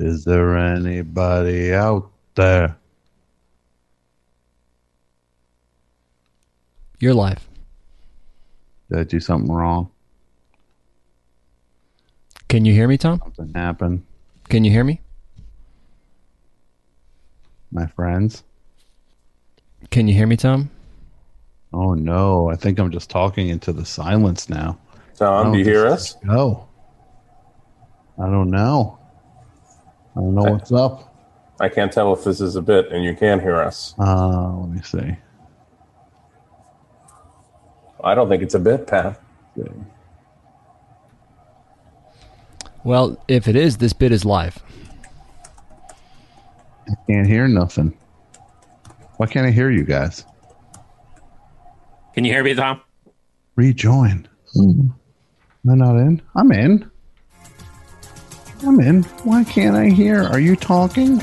Is there anybody out there? You're live. Did I do something wrong? Can you hear me, Tom? Something happened, Can you hear me? my friends? Can you hear me, Tom? Oh no, I think I'm just talking into the silence now. Tom, do you hear us? No. I don't know. I don't know what's up. I can't tell if this is a bit and you can hear us. Uh, let me see. I don't think it's a bit, Pat. Well, if it is, this bit is live. I can't hear nothing. Why can't I hear you guys? Can you hear me, Tom? Rejoin. Am I not in? I'm in. I'm in. Why can't I hear? Are you talking?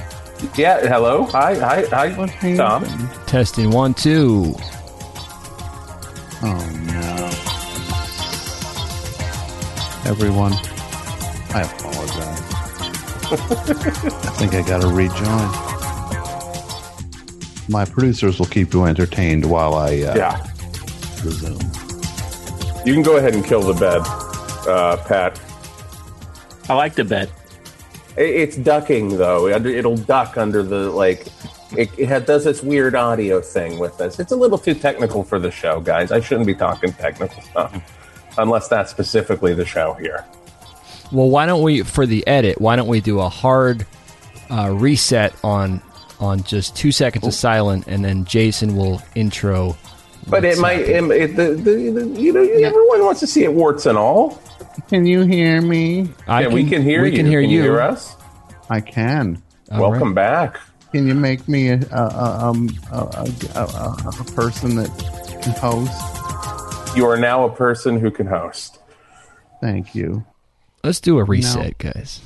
Yeah, hello. Hi, hi, hi, What Tom. Testing one, two. Oh no. Everyone, I apologize. I think I gotta rejoin. My producers will keep you entertained while I uh, Yeah. resume. You can go ahead and kill the bed, uh, Pat. I like the bet. It's ducking though. It- It'll duck under the like. It, it does this weird audio thing with this. It's a little too technical for the show, guys. I shouldn't be talking technical stuff, unless that's specifically the show here. Well, why don't we for the edit? Why don't we do a hard uh, reset on on just two seconds of silent, and then Jason will intro. But it might. It, it, the, the, the, you know, everyone wants to see it warts and all. Can you hear me? I yeah, we can hear we you. can hear you. hear us? I can. All Welcome back. Can you make me a a, a, um, a, a, a, a person that can host? You are now a person who can host. Thank you. Let's do a reset, guys.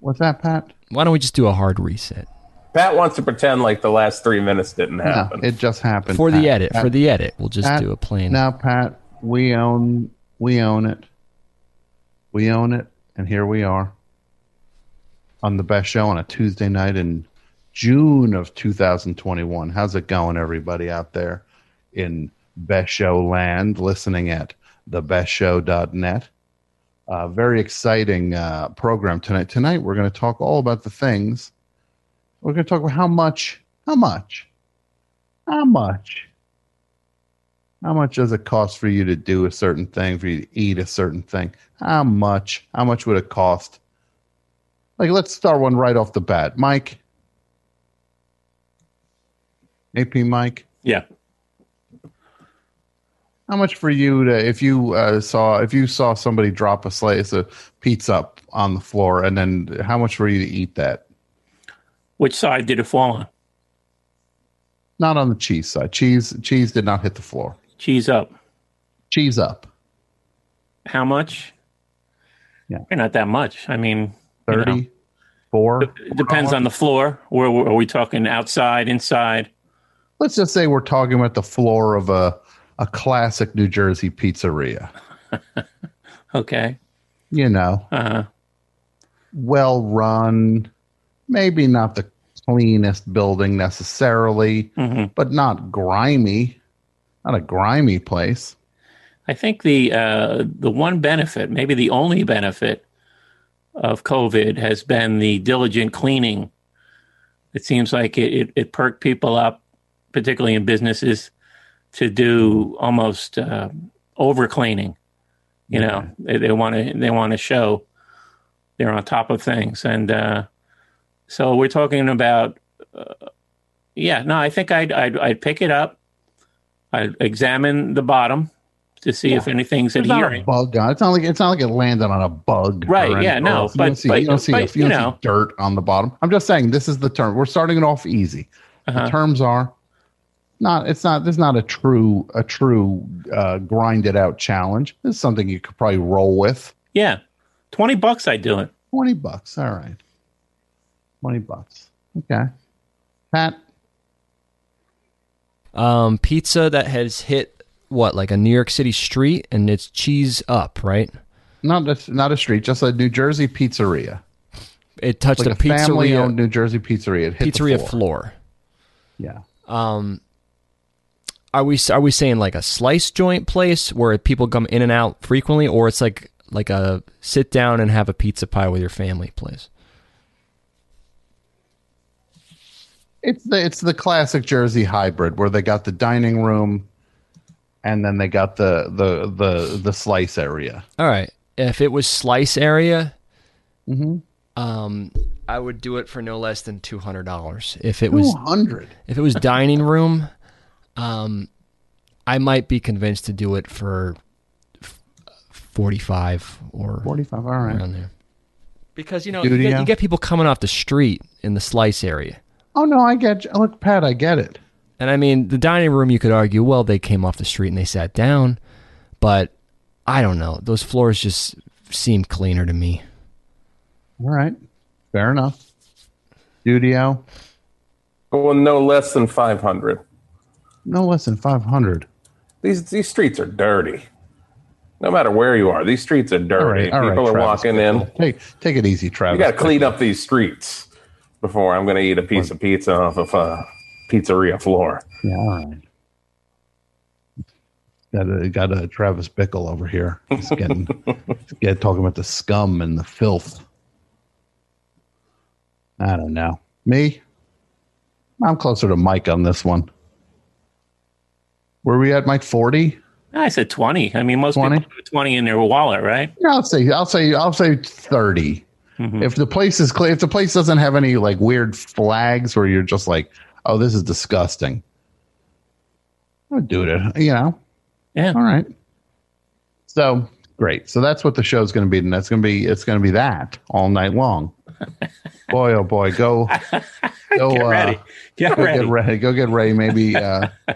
What's that, Pat? Why don't we just do a hard reset Pat wants to pretend like the last three minutes didn't No, happen. it just happened. for the edit? Pat, For the edit, we'll just Pat, do a plain. Now, Pat, we own we own it. We own it, and here we are on the best show on a Tuesday night in June of 2021. How's it going, everybody out there in Best Show Land, listening at thebestshow.net? Uh, very exciting uh, program tonight. Tonight, we're going to talk all about the things. We're going to talk about how much, how much, how much how much does it cost for you to do a certain thing, for you to eat a certain thing? How much? How much would it cost? Like, let's start one right off the bat. Mike. AP Mike. Yeah. How much for you to if you uh, saw if you saw somebody drop a slice of pizza up on the floor and then how much for you to eat that? Which side did it fall on? Not on the cheese side. Cheese cheese did not hit the floor. Cheese up. Cheese up. How much? Yeah. Probably Not that much. I mean, you know, four. it depends on the floor. Where where- are we talking? Outside, inside? let's just say we're talking about the floor of a a classic New Jersey pizzeria. Okay. You know, Uh, well run, maybe not the cleanest building necessarily, mhm. but not grimy. Not a grimy place. I think the uh, the one benefit, maybe the only benefit of COVID, has been the diligent cleaning. It seems like it, it, it perked people up, particularly in businesses, to do almost uh, over cleaning. You know, they, they want to they want to show they're on top of things, and uh, so we're talking about. Uh, yeah, no, I think I'd, I'd I'd pick it up. I'd examine the bottom to see if anything's There's not a bug on. It's not like it's not like it landed on a bug. Right, yeah, no, else. you but- don't see, but- you don't see, but, you you don't see dirt on the bottom. I'm just saying this is the term. We're starting it off easy. Uh-huh. The terms are not. It's not. There's not a true a true uh, grinded out challenge. This is something you could probably roll with. Yeah, twenty bucks. I'd do it. Twenty bucks. All right. Twenty bucks. Okay. Pat. Um, pizza that has hit what like a New York City street, and it's cheese up, right? Not a, not a street, just a New Jersey pizzeria. it touched like a, a, family-owned New Jersey pizzeria. It hit the pizzeria floor. floor. Yeah. Are we are we saying like a slice joint place where people come in and out frequently, or it's like like a sit down and have a pizza pie with your family place? It's the it's the classic Jersey hybrid where they got the dining room, and then they got the the the the slice area. All right. If it was slice area, um, I would do it for no less than two hundred dollars. If it Two was hundred. if it was dining room, um, I might be convinced to do it for forty five or Forty-five. All right. around there. Because you know you get, you get people coming off the street in the slice area. Oh no, I get. You. Look, Pat, I get it. And I mean, the dining room, you could argue, well, they came off the street and they sat down, but I don't know. Those floors just seem cleaner to me. All right. Fair enough. Studio. Well, no less than 500. No less than five hundred. These these streets are dirty. No matter where you are, these streets are dirty. All right. All right. People are Travis walking in. Take take it easy, Travis. You got to clean up these streets before I'm going to eat a piece of pizza off of a pizzeria floor. Yeah. All right. Got a got a Travis Bickle over here. He's getting, he's getting talking about the scum and the filth. I don't know. Me, I'm closer to Mike on this one. Were we at Mike forty? I said 20. I mean, most 20? people have 20 in their wallet, right? Yeah, I'll say I'll say I'll say 30 If the place is clear, if the place doesn't have any like weird flags where you're just like, oh, this is disgusting. I would do it. You know. Yeah. All right. So great. So that's what the show's going to be, and that's going to be it's going to be that all night long. boy, oh boy, go go Get uh, ready. Get go ready. get ready. Go get ready. Maybe uh,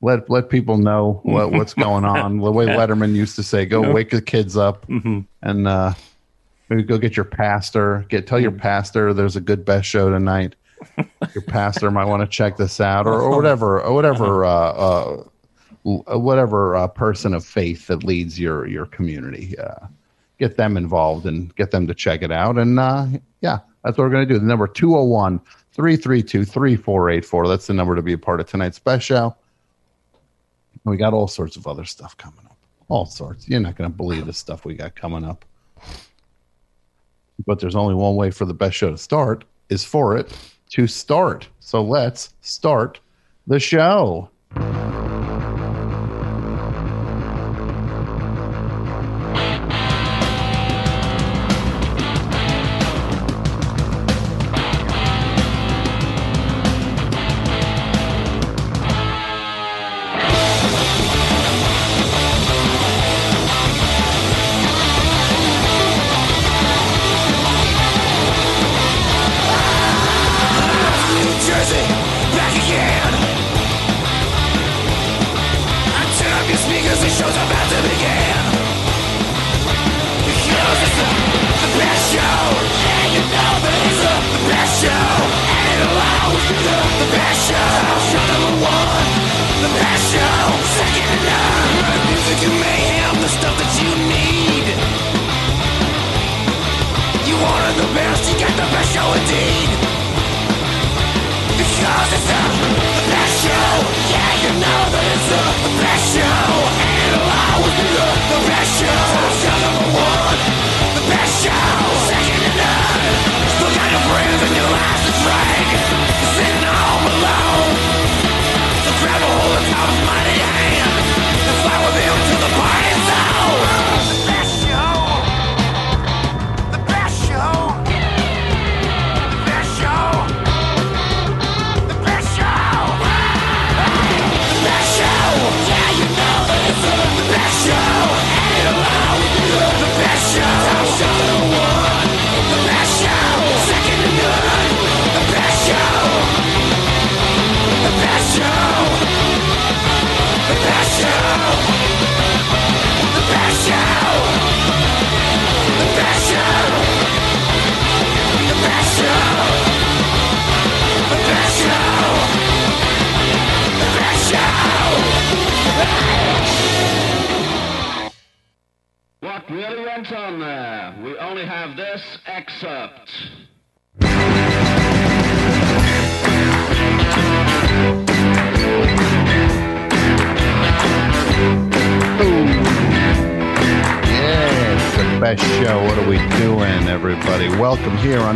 let let people know what, what's going on. The way Letterman used to say, "Go wake the kids up," and uh, maybe go get your pastor. Get tell your pastor there's a good best show tonight. Your pastor might want to check this out, or, or whatever, or whatever, uh, uh, whatever uh, person of faith that leads your your community. Uh, get them involved and get them to check it out. And uh, yeah, that's what we're going to do. The number 201 332 3484. That's the number to be a part of tonight's special. We got all sorts of other stuff coming up. All sorts. You're not going to believe the stuff we got coming up. But there's only one way for the best show to start is for it to start. So let's start the show.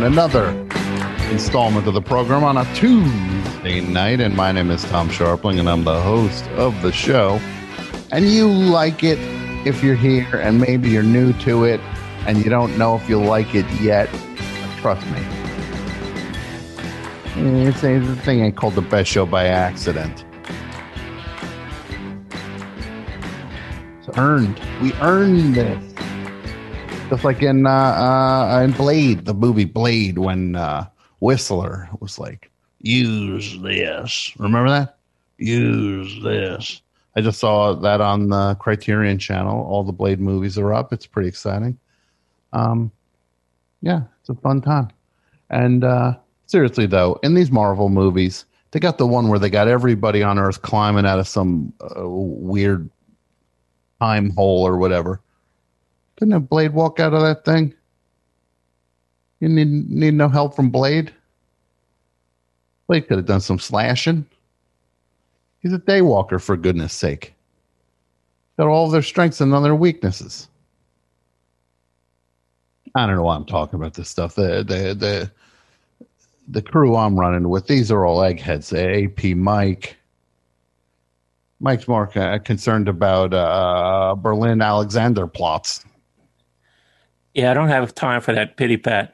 Another installment of the program on a Tuesday night. And my name is Tom Scharpling, and I'm the host of the show. And you like it if you're here, and maybe you're new to it, and you don't know if you like it yet. Trust me. It's the thing ain't called the best show by accident. It's earned. We earned this. Just like in uh, uh, in Blade, the movie Blade, when uh, Whistler was like, "Use this." Remember that? Use this. I just saw that on the Criterion Channel. All the Blade movies are up. It's pretty exciting. Um, yeah, it's a fun time. And uh, seriously, though, in these Marvel movies, they got the one where they got everybody on Earth climbing out of some uh, weird time hole or whatever. Didn't a Blade walk out of that thing? You need need no help from Blade. Blade could have done some slashing. He's a daywalker, for goodness sake. Got all their strengths and none of their weaknesses. I don't know why I'm talking about this stuff. The the the the crew I'm running with, these are all eggheads. AP Mike. Mike's more concerned about uh, Berlin Alexanderplatz. Yeah, I don't have time for that pity pat.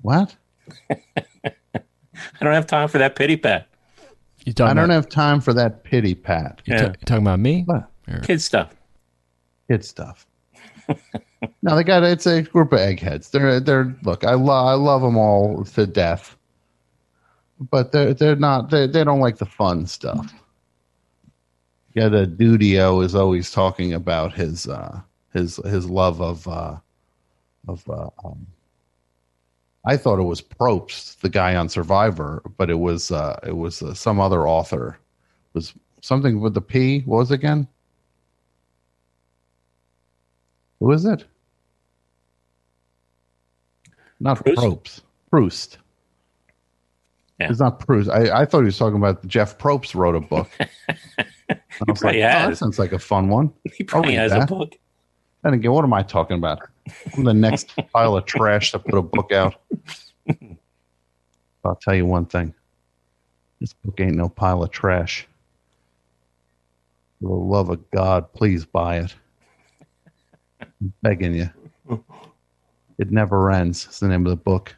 What? I don't have time for that pity pat. You talking I don't about, have time for that pity pat. you Yeah. ta- talking about me? What? Kid stuff. Kid stuff. no, they got it's a group of eggheads. They're they're look. I love I love them all to death, but they're they're not they they don't like the fun stuff. Yeah, the Dudio is always talking about his uh his his love of uh of uh, um, I thought it was Probst, the guy on Survivor, but it was uh it was uh, some other author. It was something with the P. What was it again? Who is it? Not Proust? Probst. Proust. Yeah. It's not Proust. I, I thought he was talking about Jeff Probst wrote a book. Was probably like, oh, that sounds like a fun one. He probably has that. a book. And again, what am I talking about? I'm the next pile of trash to put a book out. I'll tell you one thing. This book ain't no pile of trash. For the love of God, please buy it. I'm begging you. It never ends. It's the name of the book.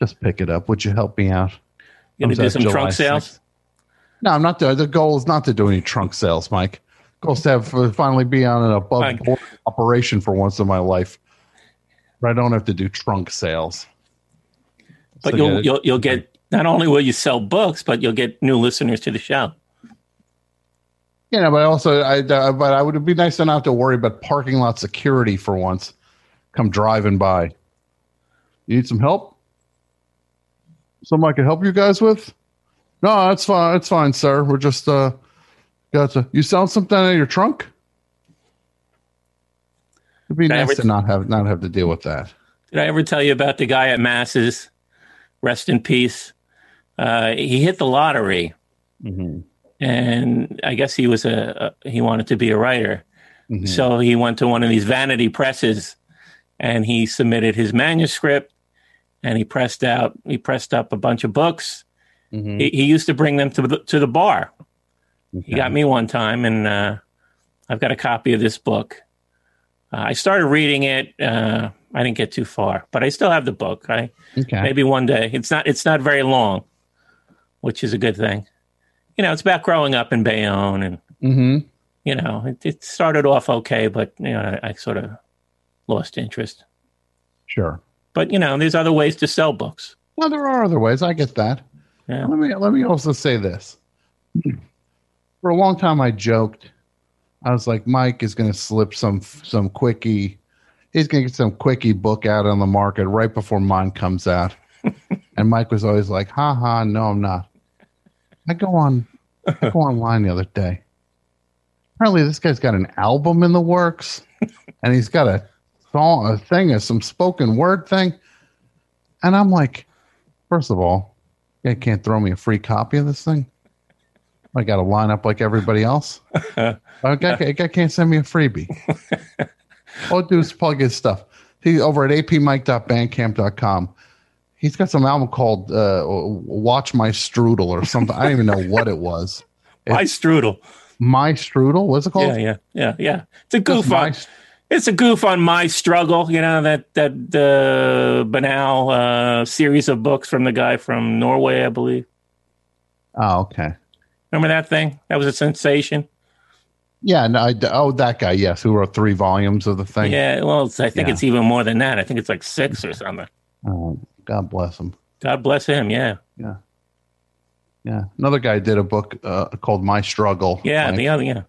Just pick it up. Would you help me out? You gonna do some July trunk sales? 6th. No, I'm not. The goal is not to do any trunk sales, Mike. The goal is to have uh, finally be on an above board operation for once in my life. Where I don't have to do trunk sales. But So, you'll you'll you'll get not only will you sell books, but you'll get new listeners to the show. you know, but also, I uh, but I would be nice to not have to worry about parking lot security for once. Come driving by. You need some help? Something I can help you guys with? No, that's fine. That's fine, sir. We're just uh, gotcha. You selling something out of your trunk? It'd be I nice ever- to not have not have to deal with that. Did I ever tell you about the guy at Masses? Rest in peace. Uh, he hit the lottery, and I guess he was a, a he wanted to be a writer. So he went to one of these vanity presses, and he submitted his manuscript, and he pressed out he pressed up a bunch of books. He, he used to bring them to the, to the bar. He got me one time, and uh, I've got a copy of this book. Uh, I started reading it. Uh, I didn't get too far, but I still have the book. I Okay. maybe one day. It's not. It's not very long, which is a good thing. You know, it's about growing up in Bayonne, and Mm-hmm. you know, it, it started off okay, but you know, I, I sort of lost interest. Sure. But you know, there's other ways to sell books. Well, there are other ways. I get that. Yeah. Let me let me also say this. For a long time, I joked. I was like, Mike is going to slip some some quickie. He's going to get some quickie book out on the market right before mine comes out. and Mike was always like, "Ha ha, no, I'm not." I go on, I go online the other day. apparently this guy's got an album in the works, and he's got a song, a thing, a some spoken word thing. And I'm like, first of all, you can't throw me a free copy of this thing. I got to line up like everybody else. I, got, I can't send me a freebie. All I do is plug his stuff. He over at apmike.bandcamp.com. He's got some album called uh, "Watch My Strudel" or something. I don't even know what it was. My strudel. My Strudel. What's it called? Yeah, yeah, yeah, yeah. It's a goof my on. It's a goof on my struggle. You know that that uh, banal uh, series of books from the guy from Norway, I believe. Oh, okay. Remember that thing? That was a sensation. Yeah. No, I, oh, that guy. Yes, who wrote three volumes of the thing. Yeah. Well, it's, I think Yeah. it's even more than that. I think it's like six or something. Oh, God bless him. God bless him. Yeah. Yeah. Yeah. Another guy did a book uh, called My Struggle. Yeah. Like, The other. Yeah.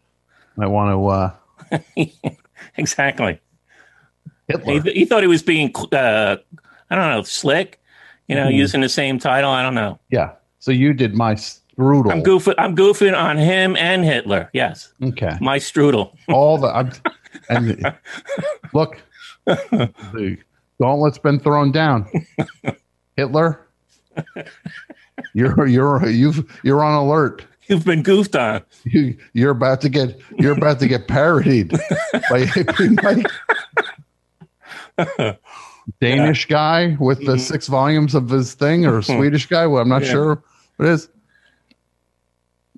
I want to. Uh, Exactly. He, he thought he was being, uh, I don't know, slick. You know, Mhm. using the same title. I don't know. yeah. So you did My Strudel. I'm goofing. I'm goofing on him and Hitler. Yes, Okay. my strudel. All the. I'm, and look, the gauntlet's been thrown down. Hitler, you're you're you've you're on alert. You've been goofed on. You, you're about to get you're about to get parodied by AP Mike. Danish guy with the six volumes of his thing, or Swedish guy. Well, I'm not Yeah. sure what it is.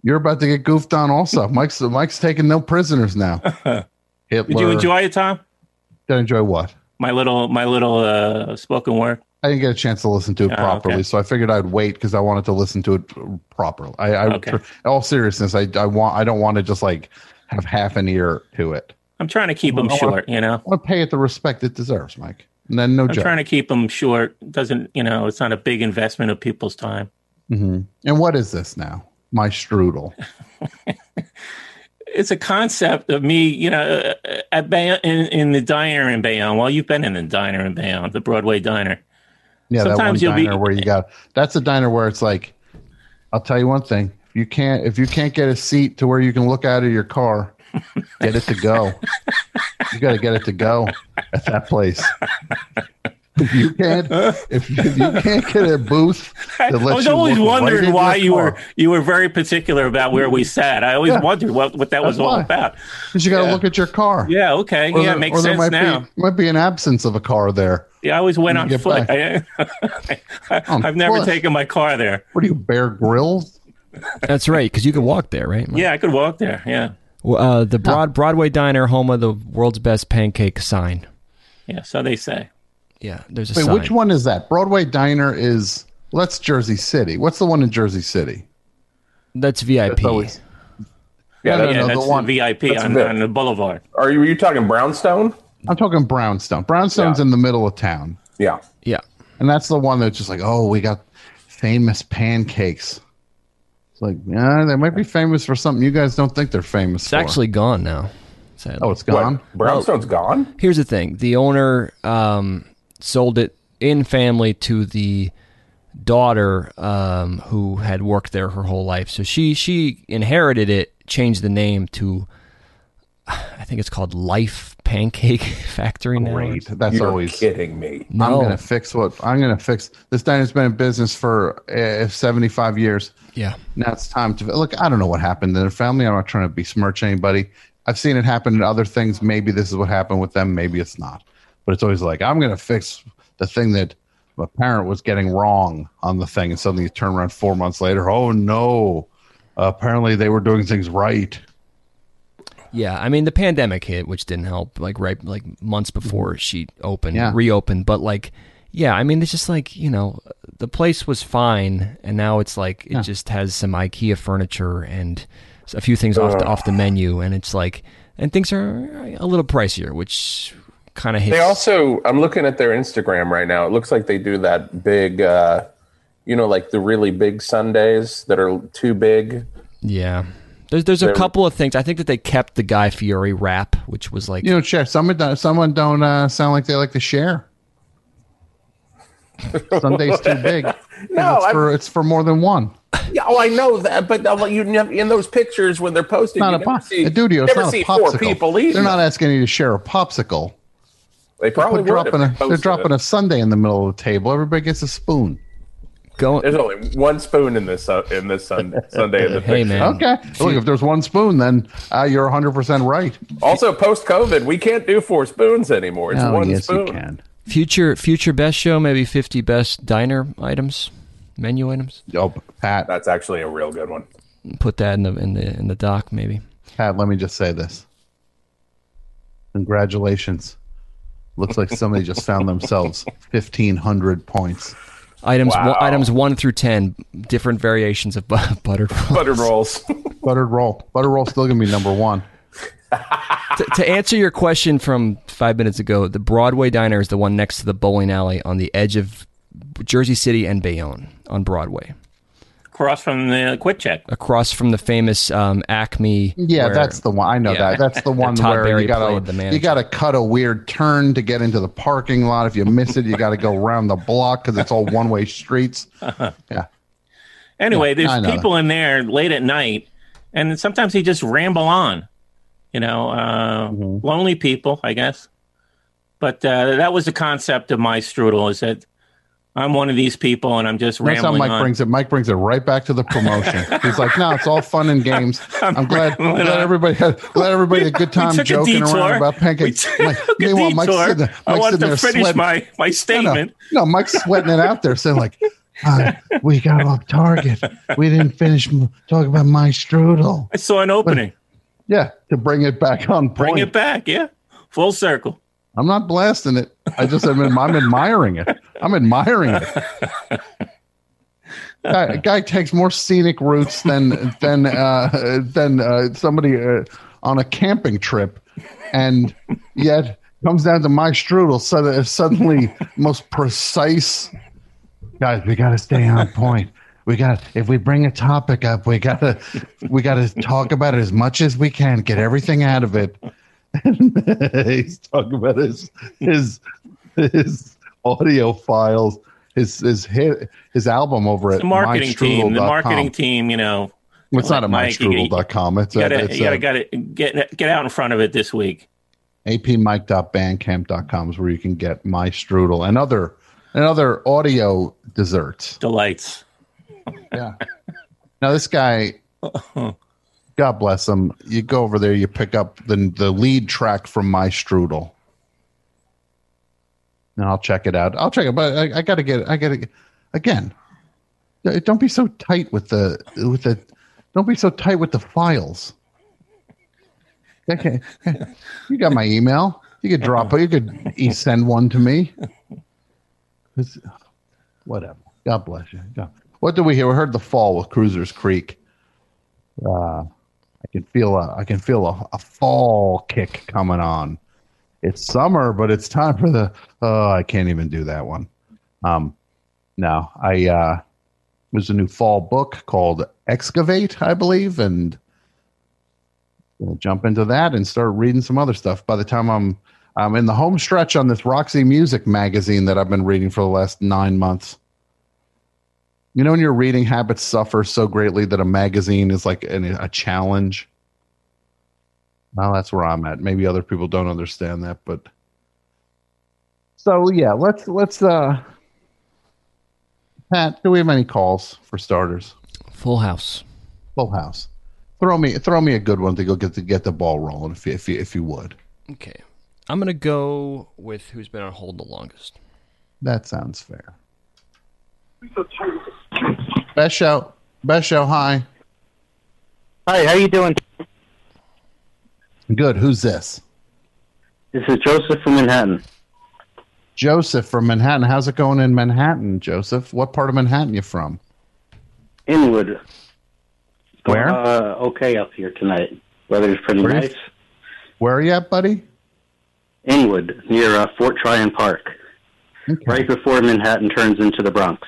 You're about to get goofed on. Also, Mike's Mike's taking no prisoners now. Hitler. Did you enjoy it, Tom? Did I enjoy what? My little, my little uh, spoken word. I didn't get a chance to listen to it Oh, properly, okay. so I figured I'd wait because I wanted to listen to it properly. I, I Okay. in all seriousness, I, I want I don't want to just like have half an ear to it. I'm trying to keep them I wanna- short. You know, I want to pay it the respect it deserves, Mike. And then no I'm joke. trying to keep them short. Doesn't you know? It's not a big investment of people's time. hmm And what is this now? My strudel. It's a concept of me, you know, uh, at Bayonne, in, in the diner in Bayonne. Well, you've been in the diner in Bayonne, the Broadway diner. Yeah, that one Sometimes you'll be- diner where you got that's a diner where it's like, I'll tell you one thing: if you can't if you can't get a seat to where you can look out of your car, get it to go. you got to get it to go at that place. If you can't, if, if you can't get a booth, I that lets was you always look right wondering why your you were you were very particular about where we sat. I always Yeah. wondered what, what that was That's all about. because you got to Yeah. look at your car. Yeah, okay, Or yeah, there- it makes sense might now. Be, might be an absence of a car there. Yeah, I always went on get foot. back. I, On have never foot? taken my car there. What are you, Bear Grylls? That's right, because you could walk there, right? Yeah, I could walk there. Yeah, Well, Uh, the Broad Broadway Diner, home of the world's best pancake sign. yeah. So they say. Yeah, there's a Wait, sign. which one is that? Broadway Diner is. Well, that's Jersey City. What's the one in Jersey City? That's VIP. That's always- Yeah, No, no, yeah, the that's the one- VIP that's on, the- on the boulevard. Are you, were you talking Brownstone? I'm talking Brownstone. Brownstone's Yeah. in the middle of town, Yeah. yeah. and that's the one that's just like, oh, we got famous pancakes. It's like, yeah, they might be famous for something you guys don't think they're famous It's for. actually gone now. sadly. oh, it's gone. What? Brownstone's gone? Here's the thing: the owner um, sold it in family to the daughter um, who had worked there her whole life. So she she inherited it, changed the name to I think it's called Life Pancake Factory now. Great. That's You're always. kidding me. I'm No. gonna fix what I'm gonna fix. This diner's been in business for uh, 75 years. Yeah. Now it's time to look. I don't know what happened in their family. I'm not trying to besmirch anybody. I've seen it happen in other things. Maybe this is what happened with them. Maybe it's not. But it's always like I'm going to fix the thing that a parent was getting wrong on the thing, and suddenly you turn around four months later. Oh no! Uh, apparently they were doing things right. Yeah, I mean the pandemic hit, which didn't help. Like right, like months before she opened, Yeah. reopened. But like, yeah, I mean it's just like you know, the place was fine, and now it's like it Yeah. just has some IKEA furniture and a few things off the, off the menu, and it's like, and things are a little pricier, which kind of hits. They also, I'm looking at their Instagram right now. It looks like they do that big, uh, you know, like the really big sundaes that are too big. yeah. There's there's a They're- couple of things. I think that they kept the Guy Fieri wrap, which was like You know, share. Someone don't, someone don't uh, sound like they like to share. sundae's too big. No, it's for it's for more than one. Yeah, oh, I know that, but uh, you never, in those pictures when they're posted, not you a never pop. see, dude, it's never not see a four popsicle. people eating. They're not asking you to share a popsicle. They probably They're dropping they a, they're dropping it. a sundae in the middle of the table. Everybody gets a spoon. Go. There's only one spoon in this uh, in this sundae, sundae in the Hey, picture. man. Okay. Look, if there's one spoon, then uh, you're 100 percent right. Also, post COVID, we can't do four spoons anymore. It's oh, one yes, spoon. you can. Future future best show, maybe 50 best diner items, menu items. Oh, Pat, That's actually a real good one. Put that in the in the in the doc, maybe. Pat, let me just say this. Congratulations. Looks like somebody just found themselves 1,500 points. Items Wow. one, items one through ten, different variations of bu- buttered rolls. Buttered rolls. Buttered roll. Buttered roll still going to be number one. to, to answer your question from five minutes ago, the Broadway Diner is the one next to the bowling alley on the edge of Jersey City and Bayonne on Broadway, Across from the Quick Chek. across from the famous um, Acme. Yeah, where- that's the one. I know Yeah. that. That's the one Todd where Barry you gotta played the manager. you gotta cut a weird turn to get into the parking lot. If you miss it, you got to go around the block because it's all one way streets. Yeah, Anyway, I there's know people in there late at night, and sometimes they just ramble on. You know, uh, Mm-hmm. lonely people, I guess. But uh, that was the concept of my strudel: is that I'm one of these people, and I'm just that's how Mike on. brings it. Mike brings it right back to the promotion. He's like, "No, it's all fun and games. I'm, glad, rambling glad on. everybody had glad everybody had a good time joking around about pancakes." Took a meanwhile, Mike's sitting I Mike's wanted to finish sweating. my, my No, no, statement. no, Mike's sweating it out there, saying like, uh, "We got off target. We didn't finish m- talking about my strudel." I saw an opening. Yeah, to bring it back on point. Bring it back, yeah, full circle. I'm not blasting it. I just am. I'm admiring it. I'm admiring it. Guy, guy takes more scenic routes than than uh, than uh, somebody uh, on a camping trip, and yet comes down to my strudel. So suddenly, most precise. Guys, we got to stay on point. We got if we bring a topic up, we got to we got to talk about it as much as we can. Get everything out of it. he's talking about his his his audio files, his his hit, his album over at The marketing team, the marketing team, you know, It's not at mystrudel.com. It's you gotta, it's you gotta, at gotta get get out in front of it this week. apmike.bandcamp.com is where you can get my strudel and other and other audio desserts. Delights. Yeah. now this guy, God bless them. You go over there, you pick up the the lead track from my strudel. And I'll check it out. I'll check it, but I, I gotta get. I gotta again. uh, Don't be so tight with the with the. Don't be so tight with the files. Okay, you got my email. You could drop it. You could send one to me. It's- whatever. God bless you. God. What did we hear? We heard the fall with Cruiser's Creek. Uh, can feel a I can feel a, a fall kick coming on. It's summer, but it's time for the. Oh, I can't even do that one. Um, no, I uh, there's a new fall book called Excavate, I believe, and gonna jump into that and start reading some other stuff. By the time I'm I'm in the home stretch on this Roxy Music magazine that I've been reading for the last nine months. You know, when your reading habits suffer so greatly that a magazine is like an, a challenge. Well, that's where I'm at. Maybe other people don't understand that, but so yeah, let's let's uh Pat, do we have any calls for starters? Full House. Full house. Throw me throw me a good one to go get to get the ball rolling if you, if you, if you would. Okay, I'm gonna go with who's been on hold the longest. That sounds fair. Best show. Best show. Hi. Hi, how you doing? Good. Who's this? This is Joseph from Manhattan. Joseph from Manhattan. How's it going in Manhattan, Joseph? What part of Manhattan you from? Inwood. Where? Uh, okay up here tonight. Weather's pretty Where nice. Where are you at, buddy? Inwood, near uh, Fort Tryon Park, Okay. right before Manhattan turns into the Bronx.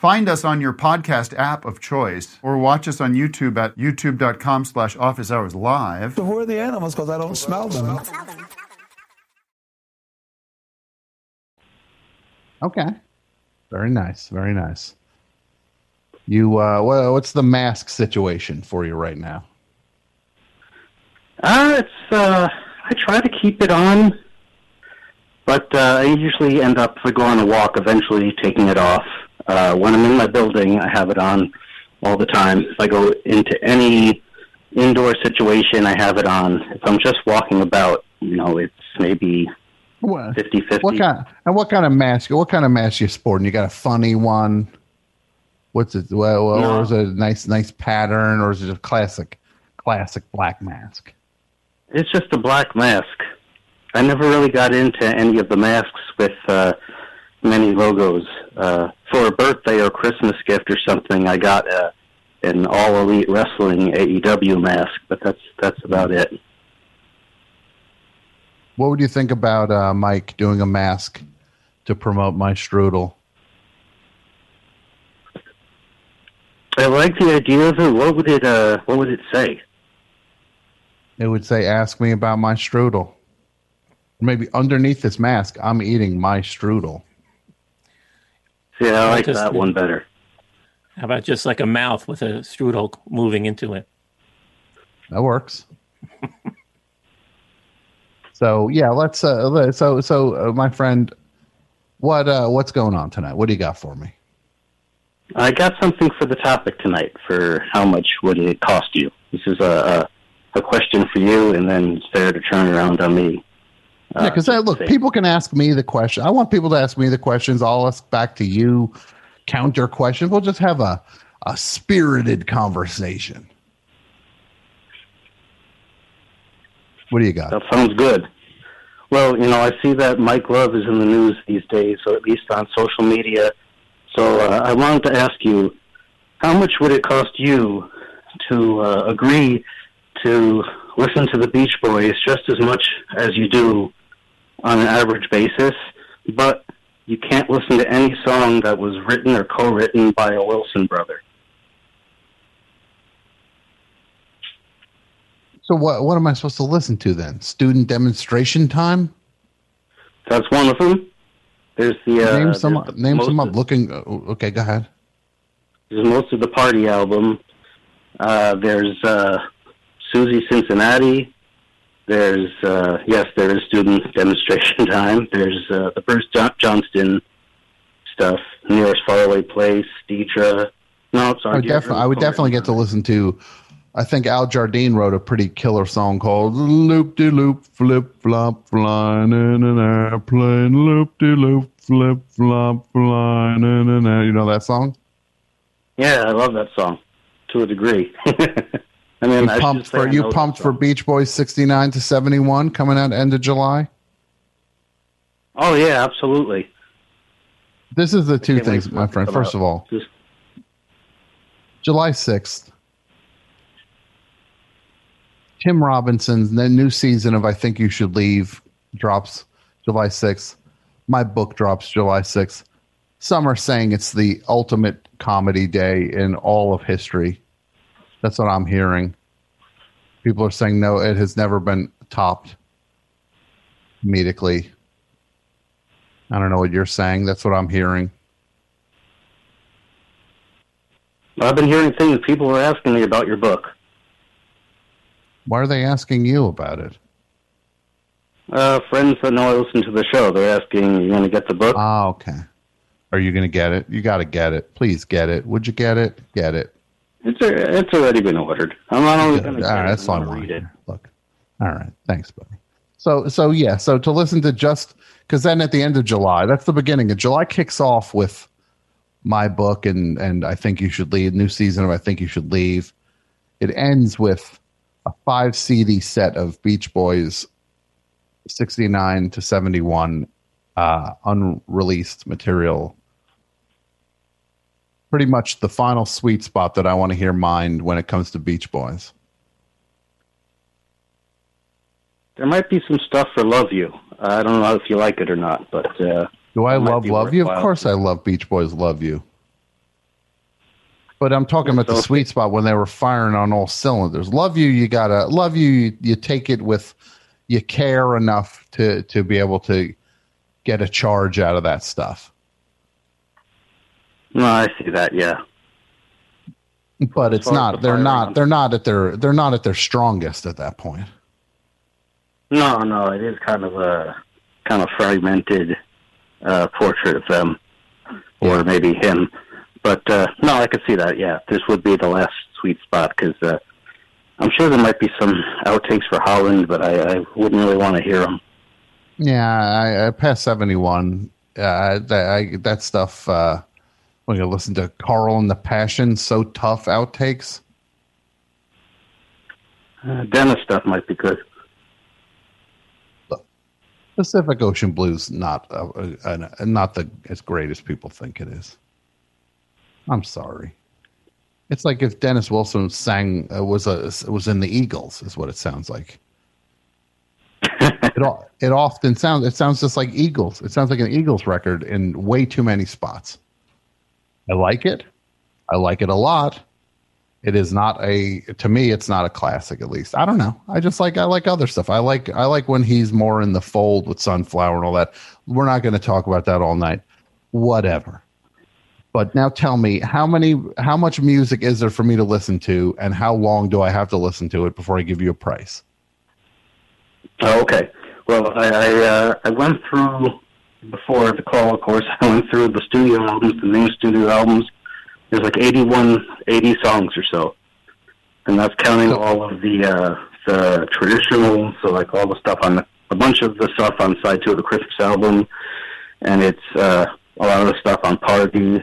Find us on your podcast app of choice or watch us on YouTube at youtube.com slash office hours live. Who are the animals? Because I don't smell them. Okay. Very nice. Very nice. You, uh, wha- what's the mask situation for you right now? Uh, it's, uh, I try to keep it on, but uh, I usually end up, if I go on a walk, eventually taking it off. Uh, when I'm in my building, I have it on all the time. If I go into any indoor situation, I have it on. If I'm just walking about, you know, it's maybe What, 50 50. what kind? And what kind of mask? What kind of mask you sporting? You got a funny one? What's it? Well, well, No. or is it a nice, nice pattern, or is it a classic, classic black mask? It's just a black mask. I never really got into any of the masks with uh, many logos. Uh, for a birthday or Christmas gift or something, I got a, an all elite wrestling AEW mask, but that's that's about it. What would you think about uh, Mike doing a mask to promote my strudel? I like the idea of it. What would it uh, What would it say? It would say, "Ask me about my strudel." Or maybe underneath this mask, I'm eating my strudel. See, I like just- that one better. How about just like a mouth with a strudel moving into it? That works. so yeah, let's. Uh, so so, uh, my friend, what uh, what's going on tonight? What do you got for me? I got something for the topic tonight. For how much would it cost you? This is a a, a question for you, and then it's fair to turn around on me. Uh, yeah, because look, people can ask me the question. I want people to ask me the questions. I'll ask back to you, counter questions. We'll just have a a spirited conversation. What do you got? That sounds good. Well, you know, I see that Mike Love is in the news these days, or at least on social media. So uh, I wanted to ask you, how much would it cost you to uh, agree to listen to the Beach Boys just as much as you do on an average basis, but you can't listen to any song that was written or co-written by a Wilson brother? So what what am I supposed to listen to then? Student demonstration time? That's one of them. There's the uh, name some the name some up. Looking uh, okay, go ahead. There's most of the party album. Uh, there's uh, Susie Cincinnati. There's uh, yes, there is student demonstration time. There's uh, the Bruce John- Johnston stuff. Nearest faraway place. Deirdre. No, I sorry. would, Deirdre defi- I would definitely get to listen to. I think Al Jardine wrote a pretty killer song called "Loop De Loop Flip Flop Flying in an Airplane." Loop De Loop Flip Flop Flying in an air. You know that song? Yeah, I love that song to a degree. I mean, You I pumped for you pumped for. Beach Boys sixty nine to seventy one coming out end of July. Oh yeah, absolutely. This is the two things, my friend. First of all, Just- July 6th, Tim Robinson's the new season of I Think You Should Leave drops July 6th. My book drops July 6th. Some are saying it's the ultimate comedy day in all of history. That's what I'm hearing. People are saying no, it has never been topped comedically. I don't know what you're saying. That's what I'm hearing. I've been hearing things. People are asking me about your book. Why are they asking you about it? Uh, friends that know I listen to the show, they're asking, are "You going to get the book?" Ah, okay. Are you going to get it? You got to get it. Please get it. Would you get it? Get it. It's a, it's already been ordered. I'm not only going to that's all I read it. Look. All right. Thanks, buddy. So, so yeah. So to listen to just because then at the end of July, that's the beginning of July kicks off with my book and and I think you should leave. New season of I think you should leave. It ends with a five CD set of Beach Boys, sixty nine to seventy one, uh, unreleased material. Pretty much the final sweet spot that I want to hear mined when it comes to Beach Boys. there might be some stuff for Love You. I don't know if you like it or not, but uh, Do I love Love You? Of course I love Beach Boys Love You. But I'm talking about the sweet spot when they were firing on all cylinders. Love You, you gotta love you. You, you take it with you care enough to to be able to get a charge out of that stuff. No, I see that. Yeah, But it's not. the They're not. They're not at their. They're not at their strongest at that point. no, no, it is kind of a kind of fragmented uh, portrait of them, or maybe him. But uh, no, I could see that. Yeah, this would be the last sweet spot because uh, I'm sure there might be some outtakes for Holland, but I, I wouldn't really want to hear them. Yeah, I, I past seventy one. Uh, that I, that stuff. Uh, when you listen to Carl and the Passion, so tough outtakes. Uh, Dennis stuff might be good. Pacific Ocean Blues not uh, uh, uh, not the as great as people think it is. I'm sorry. It's like if Dennis Wilson sang uh, was a was in the Eagles is what it sounds like. it it often sounds it sounds just like Eagles. It sounds like an Eagles record in way too many spots. I like it. I like it a lot. It is not a to me it's not a classic at least. I don't know. I just like I like other stuff. I like I like when he's more in the fold with Sunflower and all that. We're not going to talk about that all night. Whatever. But now tell me how many how much music is there for me to listen to and how long do I have to listen to it before I give you a price? Okay. Well, I I, uh, I went through before the call. Of course, I went through the studio albums, the new studio albums. There's like 81, 80 songs or so, and that's counting all of the uh, the traditional. So like all the stuff on the, a bunch of the stuff on side two of the Christmas album, and it's uh, a lot of the stuff on Party.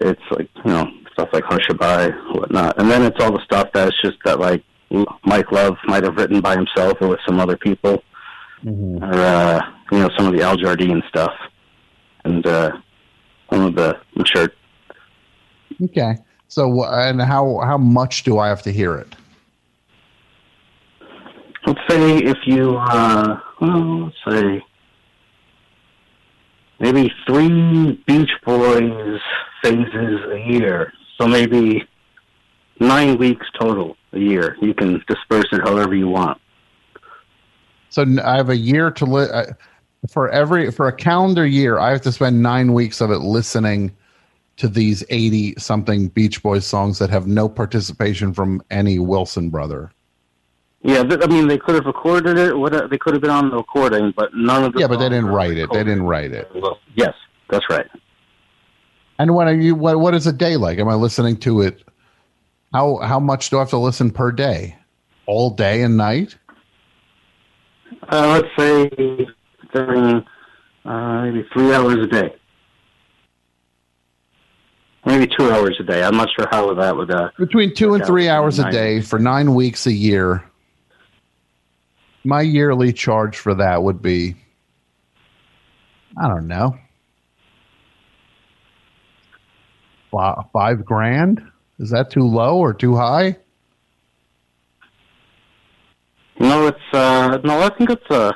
It's like you know stuff like Hushabye, whatnot, and then it's all the stuff that's just that like Mike Love might have written by himself or with some other people, or uh, you know some of the Al Jardine stuff, and uh, some of the I'm sure. Okay. So and how how much do I have to hear it? Let's say if you uh, well, let's say maybe three Beach Boys phases a year, so maybe nine weeks total a year. You can disperse it however you want. So I have a year to li- uh, for every for a calendar year. I have to spend nine weeks of it listening to these eighty something Beach Boys songs that have no participation from any Wilson brother. Yeah, I mean they could have recorded it. What they could have been on the recording, but none of the Yeah, but they didn't write it. They didn't write it. Well, yes, that's right. And when are you? What what is a day like? Am I listening to it? How how much do I have to listen per day? All day and night? Uh, let's say during uh, maybe three hours a day. Maybe two hours a day. I'm not sure how that would. Uh, Between two and three hours a day for nine weeks a year. My yearly charge for that would be, I don't know, five grand. Is that too low or too high? No, it's uh, no. I think it's a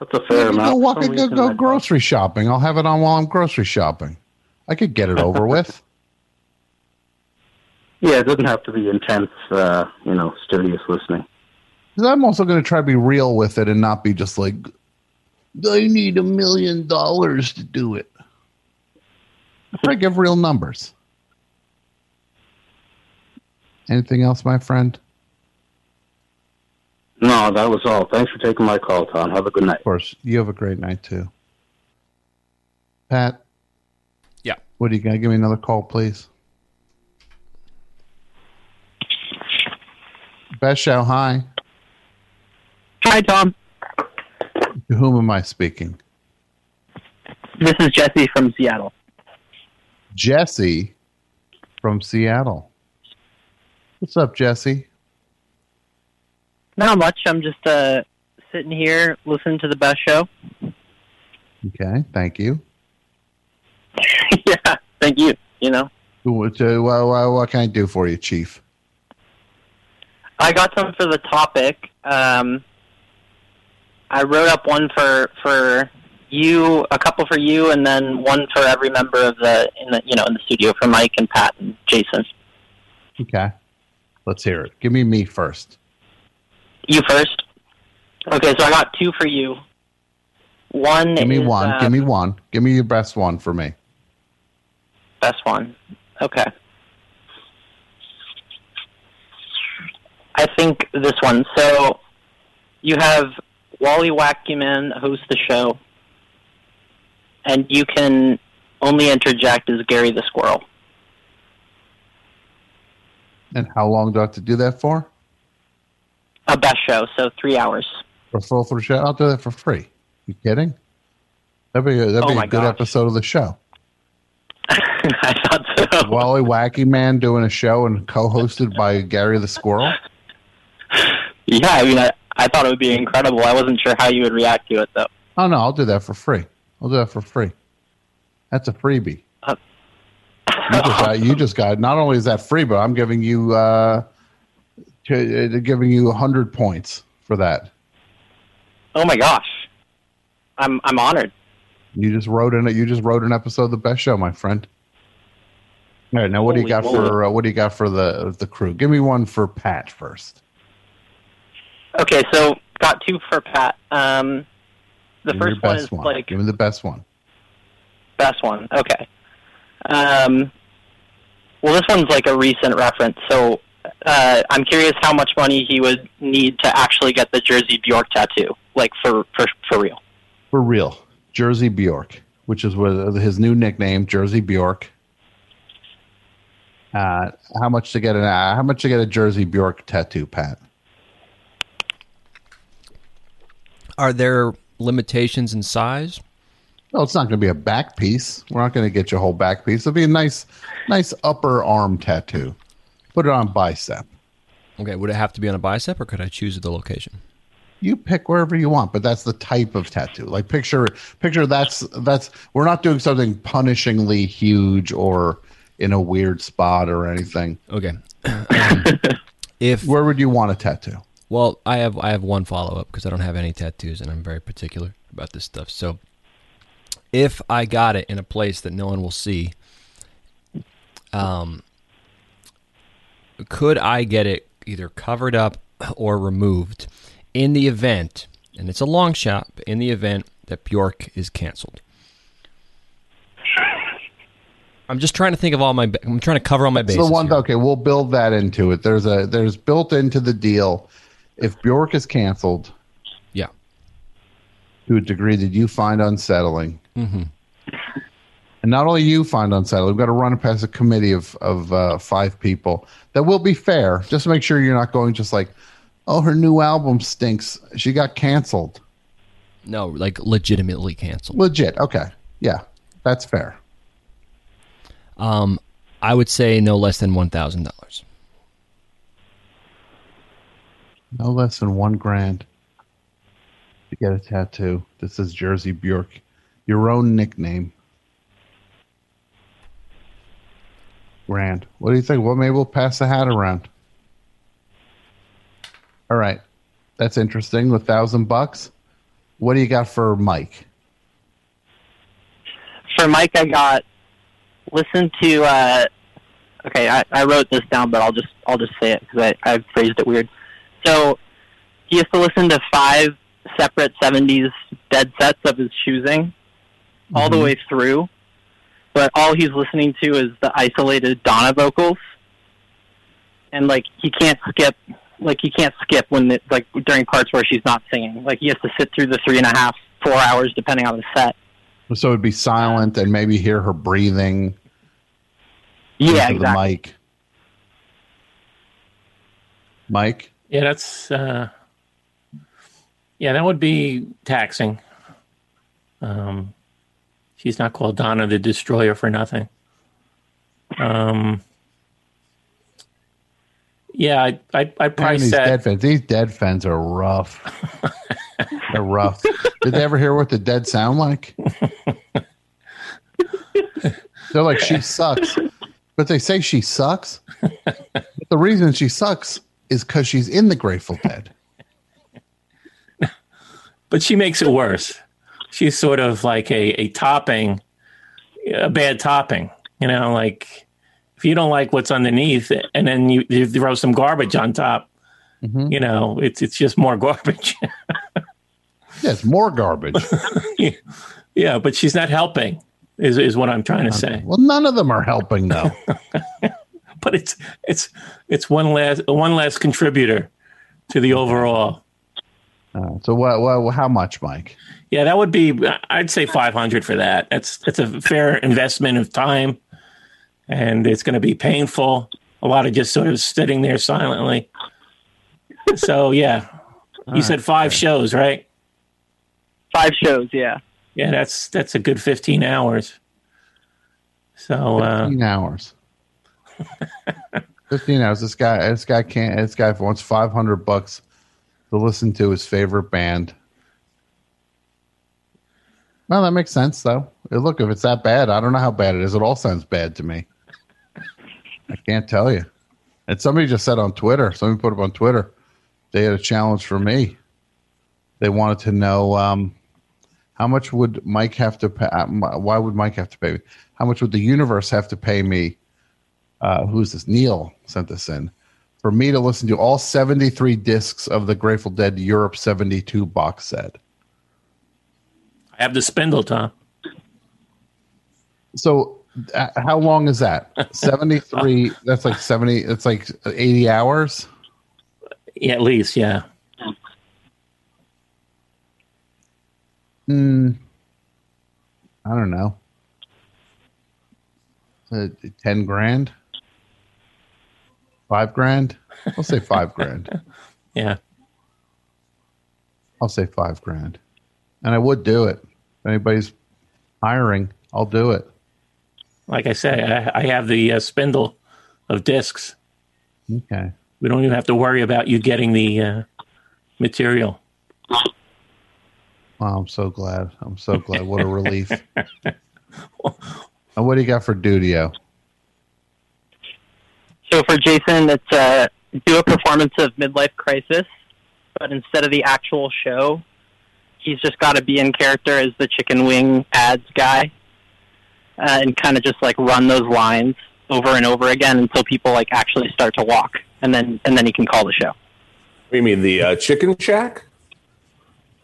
that's a fair amount. go, walk, some I could reason, go I- grocery shopping. I'll have it on while I'm grocery shopping. I could get it over with. Yeah, it doesn't have to be intense. Uh, you know, studious listening. I'm also going to try to be real with it and not be just like, I need a million dollars to do it. I try to give real numbers. Anything else, my friend? No, that was all. Thanks for taking my call, Tom. Have a good night. Of course. You have a great night, too. Pat? Yeah. What do you got? Give me another call, please. Best show, hi. Hi, Tom. To whom am I speaking? This is Jesse from Seattle. Jesse from Seattle. What's up, Jesse? Not much. I'm just uh, sitting here listening to the best show. Okay, thank you. yeah, thank you. You know, What, uh, what, what, can I do for you, Chief? I got some for the topic. Um, I wrote up one for for you, a couple for you, and then one for every member of the in the you know in the studio for Mike and Pat and Jason. Okay. Let's hear it. Give me me first. You first. Okay, so I got two for you. One Give me is, one. uh, Give me one. Give me your best one for me. Best one. Okay. I think this one. So you have Wally Wackyman host the show, and you can only interject as Gary the Squirrel. And how long do I have to do that for? A best show, so three hours. For full through show? I'll do that for free. You kidding? That'd be a, that'd Oh be a good gosh. episode of the show. I thought so. Wally Wacky Man doing a show and co-hosted by Gary the Squirrel. Yeah, I mean, I, I thought it would be incredible. I wasn't sure how you would react to it, though. Oh no, I'll do that for free. I'll do that for free. That's a freebie. Uh, you, just got, you just got. Not only is that free, but I'm giving you uh, to, uh, giving you hundred points for that. Oh my gosh, I'm I'm honored. You just wrote in it. You just wrote an episode of the best show, my friend. All right, now what do you Holy got for uh, what do you got for the the crew? Give me one for Pat first. Okay, so got two for Pat. Um, the Give first one is one. like Give me the best one. best one. Okay. Um, well, this one's like a recent reference, so uh, I'm curious how much money he would need to actually get the Jersey Bjork tattoo, like for for for real. For real, Jersey Bjork, which is what his new nickname, Jersey Bjork. Uh, how much to get an uh, how much to get a Jersey Bjork tattoo, Pat? Are there limitations in size? Well, it's not going to be a back piece. We're not going to get your whole back piece. It'll be a nice, nice upper arm tattoo. Put it on bicep. Okay, would it have to be on a bicep, or could I choose the location? You pick wherever you want, but that's the type of tattoo. Like picture, picture that's that's. We're not doing something punishingly huge or in a weird spot or anything. Okay. if where would you want a tattoo? Well, I have I have one follow up because I don't have any tattoos and I'm very particular about this stuff. So, if I got it in a place that no one will see, um, could I get it either covered up or removed in the event, and it's a long shot, but in the event that Bjork is canceled? I'm just trying to think of all my. I'm trying to cover all my bases. the one. here. Okay, we'll build that into it. There's a there's built into the deal. If Bjork is canceled, Yeah. to a degree that you find unsettling, Mm-hmm. And not only you find unsettling, we've got to run it past a committee of of uh, five people that will be fair. Just to make sure you're not going just like, oh, her new album stinks. She got canceled. No, like legitimately canceled. Legit. Okay. Yeah, that's fair. Um, I would say no less than one thousand dollars. No less than one grand to get a tattoo. This is Jersey Bjork. Your own nickname. Grand. What do you think? Well, maybe we'll pass the hat around. All right. That's interesting. A thousand bucks. What do you got for Mike? For Mike, I got listen to. Uh, okay, I, I wrote this down, but I'll just I'll just say it because I, I phrased it weird. So he has to listen to five separate '70s dead sets of his choosing, all the Mhm. way through. But all he's listening to is the isolated Donna vocals, and like he can't skip. Like he can't skip when the, like during parts where she's not singing. Like he has to sit through the three and a half, four hours depending on the set. So it'd be silent and maybe hear her breathing. Yeah, into the exactly. mic. Mike? Yeah, that's uh, yeah, that would be taxing. Um, she's not called Donna the Destroyer for nothing. Um, yeah, I I I probably these said dead fans. These dead fans are rough. They're rough. Did they ever hear what the dead sound like? They're like she sucks, but they say she sucks. But the reason she sucks is because she's in the Grateful Dead. but she makes it worse. She's sort of like a, a topping, a bad topping. You know, like if you don't like what's underneath, and then you, you throw some garbage on top, Mhm. you know, it's it's just more garbage. Yeah, it's more garbage. yeah, but she's not helping. Is is what I'm trying to say. well, none of them are helping though. But it's it's it's one last one last contributor to the overall. Uh, so what, what? How much, Mike? Yeah, that would be. I'd say 500 for that. That's that's a fair investment of time, and it's going to be painful. A lot of just sort of sitting there silently. So yeah, you said five shows, right? Five shows, yeah. Yeah, that's that's a good 15 hours. So uh, Fifteen hours. Fifteen hours. This guy. This guy can't. This guy wants five hundred bucks to listen to his favorite band. Well, that makes sense, though. Look, if it's that bad, I don't know how bad it is. It all sounds bad to me. I can't tell you. And somebody just said on Twitter. Somebody put up on Twitter. They had a challenge for me. They wanted to know um, how much would Mike have to pay? uh, Why would Mike have to pay me? How much would the universe have to pay me? Uh, who's this? Neil sent this in for me to listen to all 73 discs of the Grateful Dead Europe 72 box set. Have the spindle, Tom. So, uh, how long is that? 73. that's like 70. It's like 80 hours. Yeah, at least, yeah. Hmm. I don't know. Uh, 10 grand? Five grand? I'll say five grand. Yeah. I'll say five grand. And I would do it. If anybody's hiring, I'll do it. Like I say, I, I have the uh, spindle of discs. Okay. We don't even have to worry about you getting the uh, material. Wow, I'm so glad. I'm so glad. What a relief. and what do you got for Dudio? So for Jason, it's uh, do a performance of Midlife Crisis, but instead of the actual show, he's just got to be in character as the chicken wing ads guy, uh, and kind of just like run those lines over and over again until people like actually start to walk, and then and then he can call the show. You mean the uh, Chicken Shack?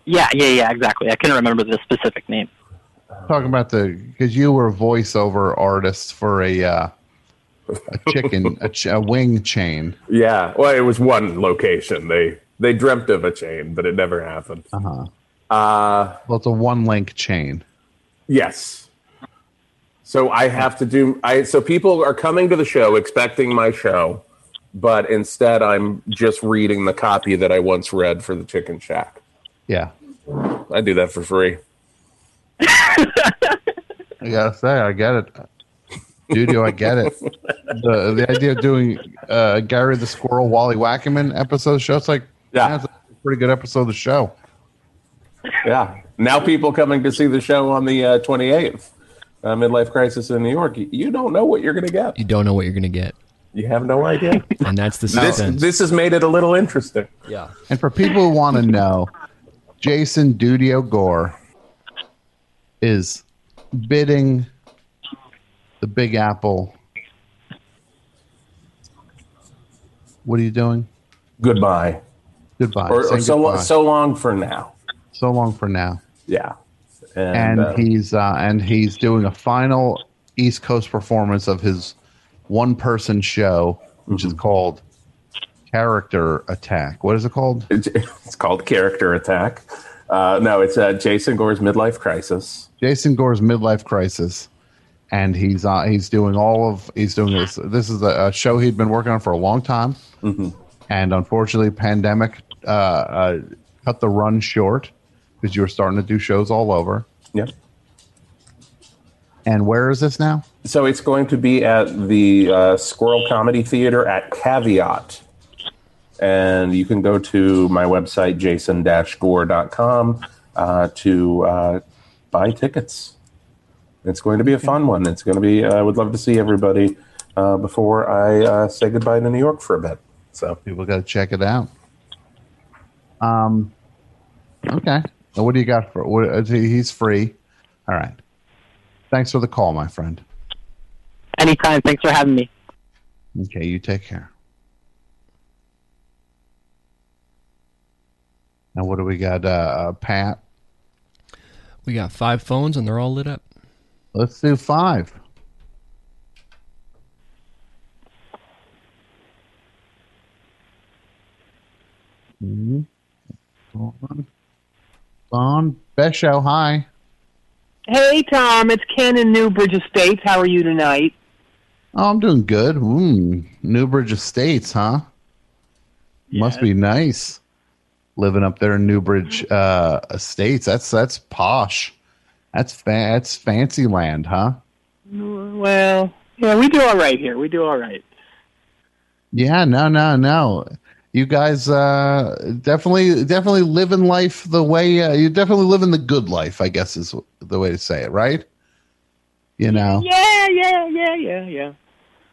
Yeah, yeah, yeah, exactly. I can't remember the specific name. Talking about the because you were a voiceover artist for a uh, a chicken a, ch- a wing chain. Yeah. Well, it was one location. They they dreamt of a chain, but it never happened. Uh huh. Uh, Well, it's a one link chain. yes. So I have to do. I so people are coming to the show expecting my show, but instead I'm just reading the copy that I once read for the Chicken Shack. Yeah, I do that for free. I gotta say, I get it. Dude, I get it. The the idea of doing uh, Gary the Squirrel, Wally Wackerman episode of the show. It's like Yeah. that's a pretty good episode of the show. Yeah. Now people coming to see the show on the uh, 28th, uh, Midlife Crisis in New York. You, you don't know what you're going to get. You don't know what you're going to get, You have no idea. and that's the this suspense. this has made it a little interesting. yeah. And for people who want to know, Jason Dudio Gore is bidding the Big Apple. What are you doing? Goodbye. Goodbye. Or, or so goodbye. so long for now. So long for now. Yeah. And, And uh, he's uh, and he's doing a final East Coast performance of his one person show, which Mm-hmm. is called Character Attack. What is it called? it's, called Character Attack. Uh, no, it's uh, Jason Gore's Midlife Crisis. Jason Gore's midlife crisis, and he's uh, he's doing all of he's doing this. This is a, a show he'd been working on for a long time, and unfortunately, pandemic uh, uh, cut the run short because you were starting to do shows all over. Yep. And where is this now? So it's going to be at the uh, Squirrel Comedy Theater at Caveat. And you can go to my website, jason-gore.com, uh, to uh, buy tickets. It's going to be a fun one. It's going to be, I would love to see everybody uh, before I uh, say goodbye to New York for a bit. So, People got to check it out. Um, okay. Now, what do you got for? What, uh, he's free. All right. Thanks for the call, my friend. Anytime. Thanks for having me. Okay, you take care. Now, what do we got? Uh, uh, Pat. We got five phones and they're all lit up. Let's do five. Mm-hmm. On. On. Best show. Hi. Hey, Tom, it's Ken in Newbridge Estates. How are you tonight? Oh, I'm doing good. Mm, Newbridge Estates, huh? Must be nice living up there in Newbridge uh, Estates. That's that's posh. That's fa- that's fancy land, huh? Well, yeah, we do all right here. We do all right. Yeah, no, no, no. You guys uh, definitely definitely living life the way uh, you definitely living the good life. I guess is the way to say it, right? You know. Yeah, yeah, yeah, yeah, yeah.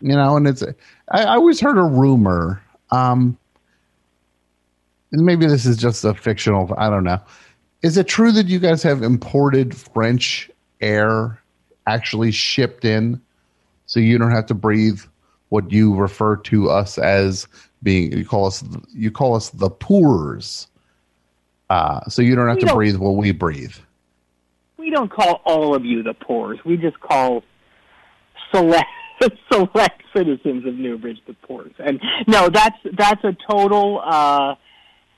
you know and it's i, I always heard a rumor um and maybe this is just a fictional i don't know is it true that you guys have imported french air actually shipped in so you don't have to breathe what you refer to us as being you call us you call us the poors uh so you don't have We to don't- breathe what we breathe We don't call all of you the poors. We just call select select citizens of Newbridge the poors. And no, that's that's a total. Uh,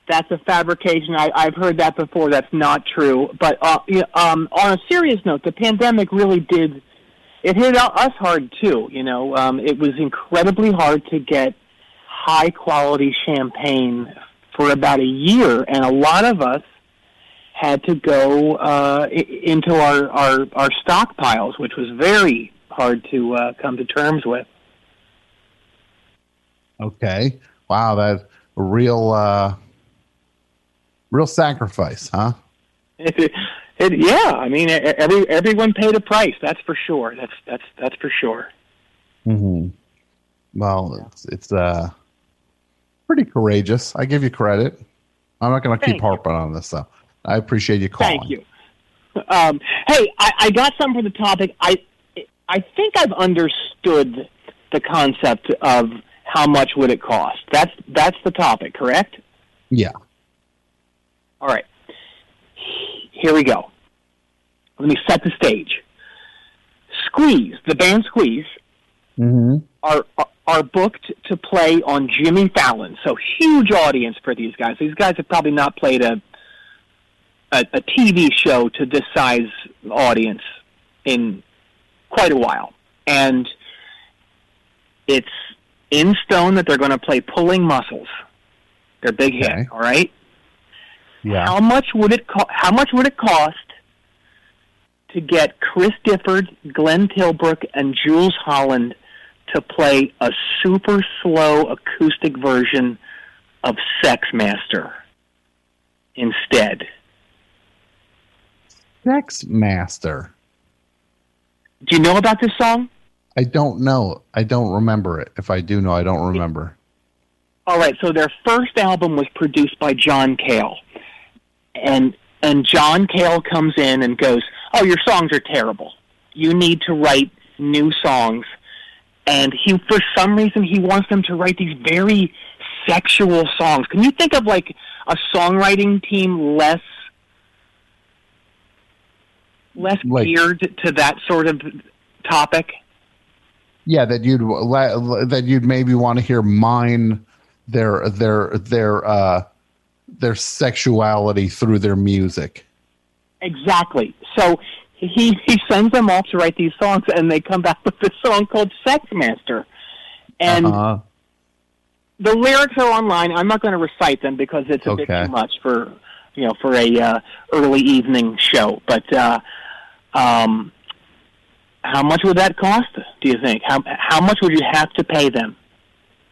that's a fabrication. I, I've heard that before. That's not true. But uh, um, on a serious note, the pandemic really did. It hit us hard too. You know, um, it was incredibly hard to get high quality champagne for about a year, and a lot of us had to go uh, into our, our our stockpiles, which was very hard to uh, come to terms with. okay wow that's a real uh real sacrifice huh It, it, yeah, I mean, every everyone paid a price. That's for sure. That's that's that's for sure. hmm Well, it's it's uh pretty courageous. I give you credit. I'm not going to keep Thank you. harping on this though. I appreciate you calling. Thank you. Um, hey, I, I got something for the topic. I I think I've understood the concept of how much would it cost. That's that's the topic, correct? Yeah. All right. Here we go. Let me set the stage. Squeeze, the band Squeeze, Mm-hmm. are are- are booked to play on Jimmy Fallon. So huge audience for these guys. These guys have probably not played a a, a TV show to this size audience in quite a while, and it's in stone that they're going to play Pulling Mussels. Their big hit. Okay. All right. Yeah. How much would it co- How much would it cost to get Chris Difford, Glenn Tilbrook, and Jools Holland to play a super slow acoustic version of Sex Master instead? Sex Master. Do you know about this song? I don't know. I don't remember it. If I do know, I don't remember. All right, so their first album was produced by John Cale. And and John Cale comes in and goes, "Oh, your songs are terrible. You need to write new songs." And he for some reason he wants them to write these very sexual songs. Can you think of like a songwriting team less less Like- geared to that sort of topic? Yeah, that you'd that you'd maybe want to hear mine their their their uh their sexuality through their music. Exactly. So he he sends them off to write these songs, and they come back with this song called "Sex Master," and Uh-huh. the lyrics are online. I'm not going to recite them because it's a bit too much for you know for a uh, early evening show. But uh, um, how much would that cost? Do you think? How how much would you have to pay them?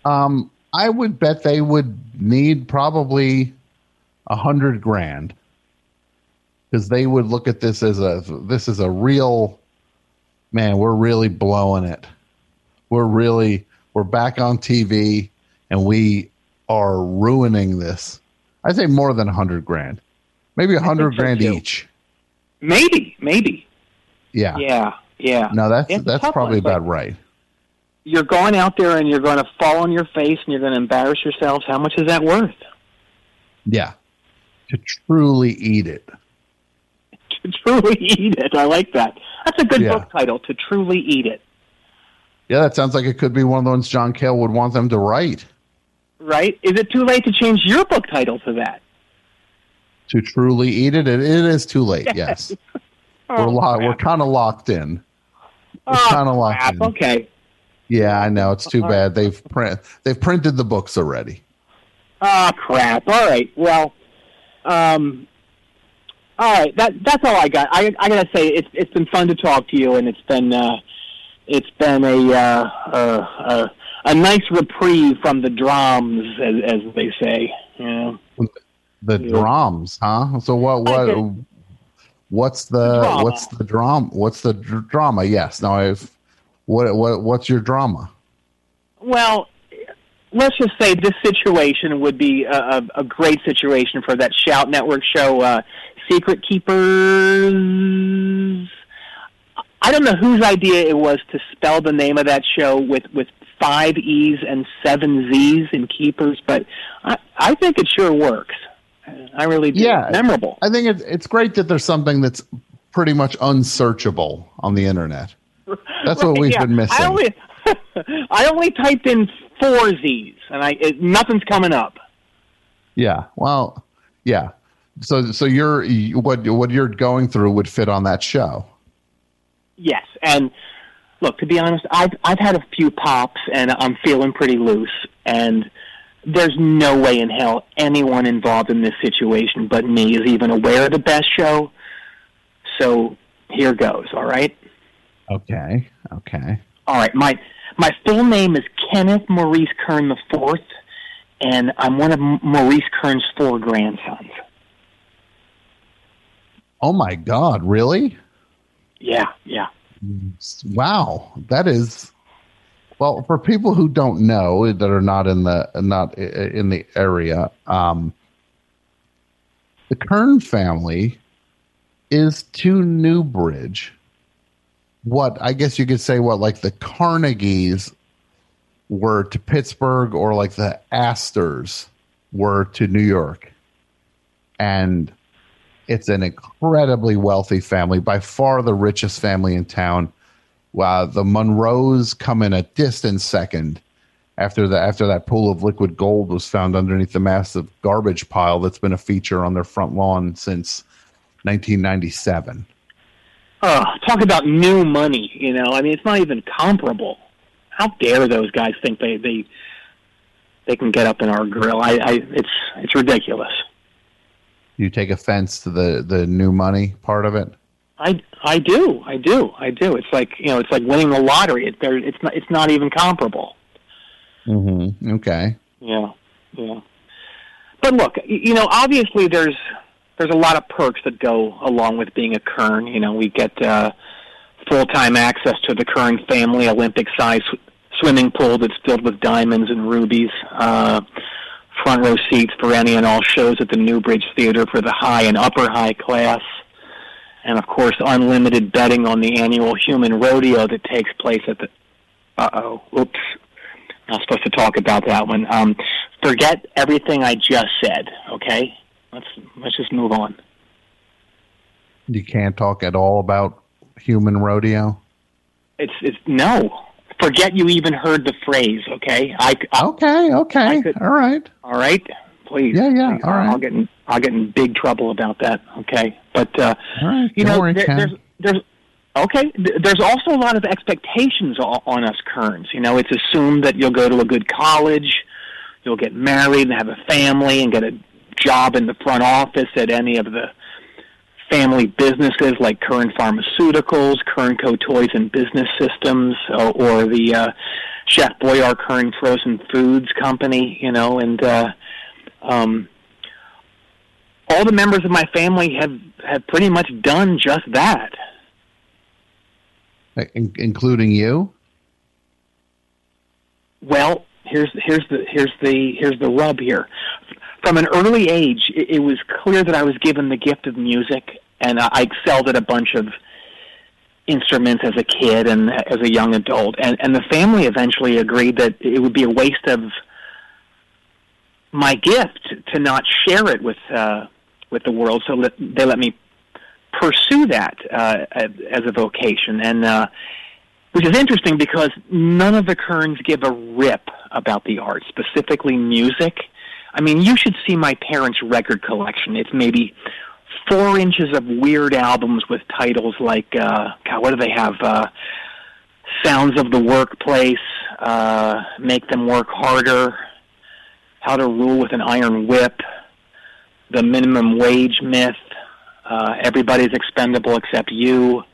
Um, I would bet they would need probably a hundred grand because they would look at this as a this is a real man. We're really blowing it. We're really we're back on TV and we are ruining this. I say more than a hundred grand. Maybe a hundred so, grand too. each. Maybe, maybe. Yeah. Yeah, yeah. No, that's It's that's probably one, about right. You're going out there and you're going to fall on your face and you're going to embarrass yourselves. How much is that worth? Yeah. To truly eat it. To truly eat it. I like that. That's a good Yeah. book title. To truly eat it. Yeah, that sounds like it could be one of the ones John Cale would want them to write. Right? Is it too late to change your book title to that? To truly eat it, it, it is too late. Yes, we're lo- we're kind of locked in. We're Oh, kind of locked crap. in. Okay. Yeah, I know it's too bad. They've print they've printed the books already. Ah, crap. All right. Well, um, all right. That that's all I got. I I gotta say it's it's been fun to talk to you, and it's been uh, it's been a uh, uh, uh, a nice reprieve from the drums, as, as they say. You know. The drums, huh? So what what what's the Drama. what's the drama? What's the dr- drama? Yes. Now I've what what what's your drama? Well, let's just say this situation would be a, a, a great situation for that Shout Network show, uh, Secret Keepers. I don't know whose idea it was to spell the name of that show with, with five E's and seven Z's in Keepers, but I, I think it sure works. I really do. Yeah, Memorable. I think it's it's great that there's something that's pretty much unsearchable on the internet. That's what we've yeah. been missing. I only, I only typed in four Z's, and I it, nothing's coming up. Yeah. Well, yeah. So so you're you- what what you're going through would fit on that show. Yes, and look, to be honest, I've I've had a few pops, and I'm feeling pretty loose. And there's no way in hell anyone involved in this situation but me is even aware of the best show. So here goes. All right. Okay. Okay. All right. My my full name is Kenneth Maurice Kern the Fourth, and I'm one of Maurice Kern's four grandsons. Oh my God! Really? Yeah. Yeah. Wow. That is. Well, for people who don't know that are not in the not in the area, um, the Kern family is to Newbridge. What I guess you could say, what like the Carnegies were to Pittsburgh, or like the Astors were to New York, and it's an incredibly wealthy family, by far the richest family in town. Wow, the Monroes come in a distant second after the after that pool of liquid gold was found underneath the massive garbage pile that's been a feature on their front lawn since 1997. Oh, talk about new money. You know, I mean, it's not even comparable. How dare those guys think they they they can get up in our grill? I, I it's it's ridiculous. You take offense to the the new money part of it. I I do I do I do. It's like you know, it's like winning the lottery. It, there, it's not it's not even comparable. Mm-hmm. Okay. Yeah, yeah. But look, you know, obviously there's there's a lot of perks that go along with being a Kern. You know, we get uh, full time access to the Kern family Olympic size sw- swimming pool that's filled with diamonds and rubies. Uh, front row seats for any and all shows at the Newbridge Theater for the high and upper high class. And of course, unlimited betting on the annual human rodeo that takes place at the. Uh oh. Oops. Not supposed to talk about that one. Um, forget everything I just said. Okay, let's let's just move on. You can't talk at all about human rodeo. It's it's no. Forget you even heard the phrase. Okay. I, I okay. Okay. all right. All right. Please. Yeah. Yeah. please. All right. I'll get in I'll get in big trouble about that. Okay. But uh, right. you know, worry, there, there's there's okay. There's also a lot of expectations on us Kerns. You know, it's assumed that you'll go to a good college, you'll get married and have a family and get a job in the front office at any of the family businesses like Kern Pharmaceuticals, Kern Co Toys and Business Systems, or, or the uh, Chef Boyar Kern Frozen Foods Company. You know, and uh, um, all the members of my family have have pretty much done just that. In- including you. Well, here's here's the here's the here's the rub here. From an early age, it, it was clear that I was given the gift of music, and I I excelled at a bunch of instruments as a kid and as a young adult. And, and the family eventually agreed that it would be a waste of my gift to not share it with uh, with the world. So let, they let me pursue that uh, as a vocation, and uh, which is interesting because none of the Kerns give a rip about the arts, specifically music. I mean, you should see my parents' record collection. It's maybe four inches of weird albums with titles like, uh, God, what do they have? Uh, Sounds of the Workplace, uh, Make Them Work Harder, How to Rule with an Iron Whip, The Minimum Wage Myth, uh, Everybody's Expendable Except You,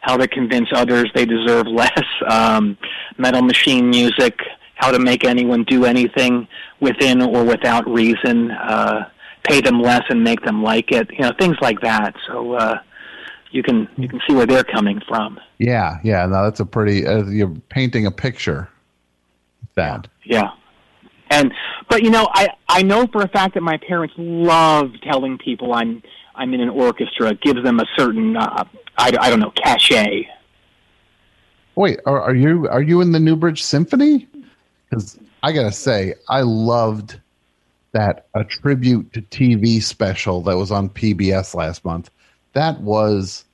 How to Convince Others They Deserve Less, um, Metal Machine Music, How to Make Anyone Do Anything Within or Without Reason, uh, Pay Them Less and Make Them Like It, you know, things like that. So, uh, you can you can see where they're coming from. Yeah, yeah. No, that's a pretty. Uh, you're painting a picture. That. Yeah. And but you know, I I know for a fact that my parents love telling people I'm I'm in an orchestra. It gives them a certain uh, I I don't know cachet. Wait, are, are you are you in the Newbridge Symphony? Because I gotta say, I loved that a tribute to TV special that was on PBS last month. That was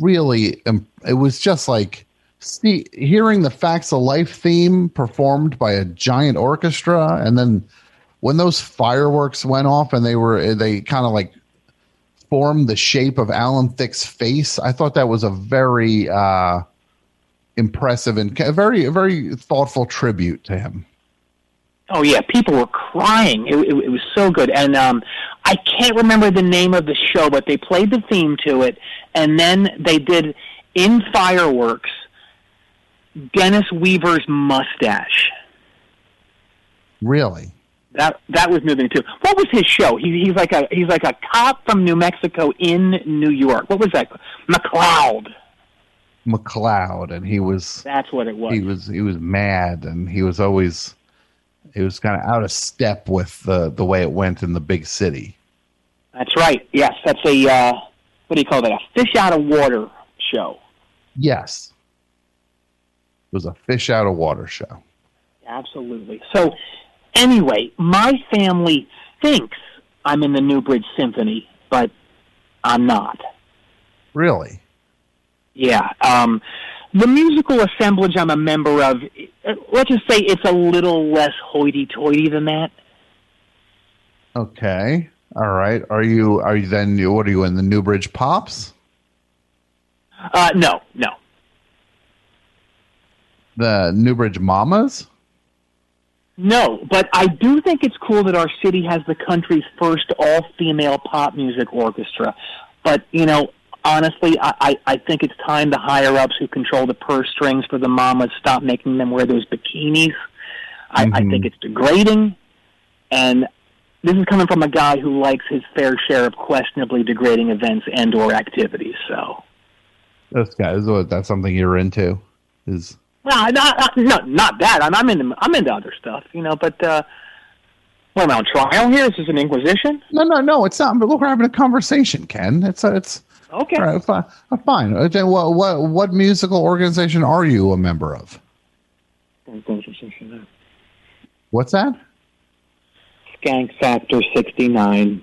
really. It was just like see hearing the Facts of Life theme performed by a giant orchestra, and then when those fireworks went off and they were they kind of like formed the shape of Alan Thicke's face. I thought that was a very uh, impressive and a very a very thoughtful tribute to him. Oh yeah, people were crying. It, it, it was so good, and um, I can't remember the name of the show, but they played the theme to it, and then they did in fireworks Dennis Weaver's mustache. Really? That that was moving too. What was his show? He, he's like a he's like a cop from New Mexico in New York. What was that? McCloud. McCloud, and he was That's what it was. he was he was mad, and he was always he was kind of out of step with the the way it went in the big city. That's right. Yes, that's a uh, what do you call that? A fish out of water show. Yes, it was a fish out of water show. Absolutely. So, anyway, my family thinks I'm in the Newbridge Symphony, but I'm not. Really? Yeah. Um, the musical assemblage I'm a member of, let's just say it's a little less hoity-toity than that. Okay. All right. Are you are you then what are you in the Newbridge Pops? Uh, no, no. The Newbridge Mamas? No, but I do think it's cool that our city has the country's first all-female pop music orchestra. But you know, honestly, I, I, I think it's time the higher ups who control the purse strings for the mamas stop making them wear those bikinis. I, I think it's degrading, and this is coming from a guy who likes his fair share of questionably degrading events and/or activities. So, This guy is what that's something you're into. Is well, not not not, not that. I'm, I'm into I'm into other stuff, you know. But uh, what am I on trial here? Is this an inquisition? no, no, no. It's not. But look, we're having a conversation, Ken. It's a, it's Okay. all right, fine. uh, fine. Okay, What what what musical organization are you a member of? What's that? Skank Factor 69.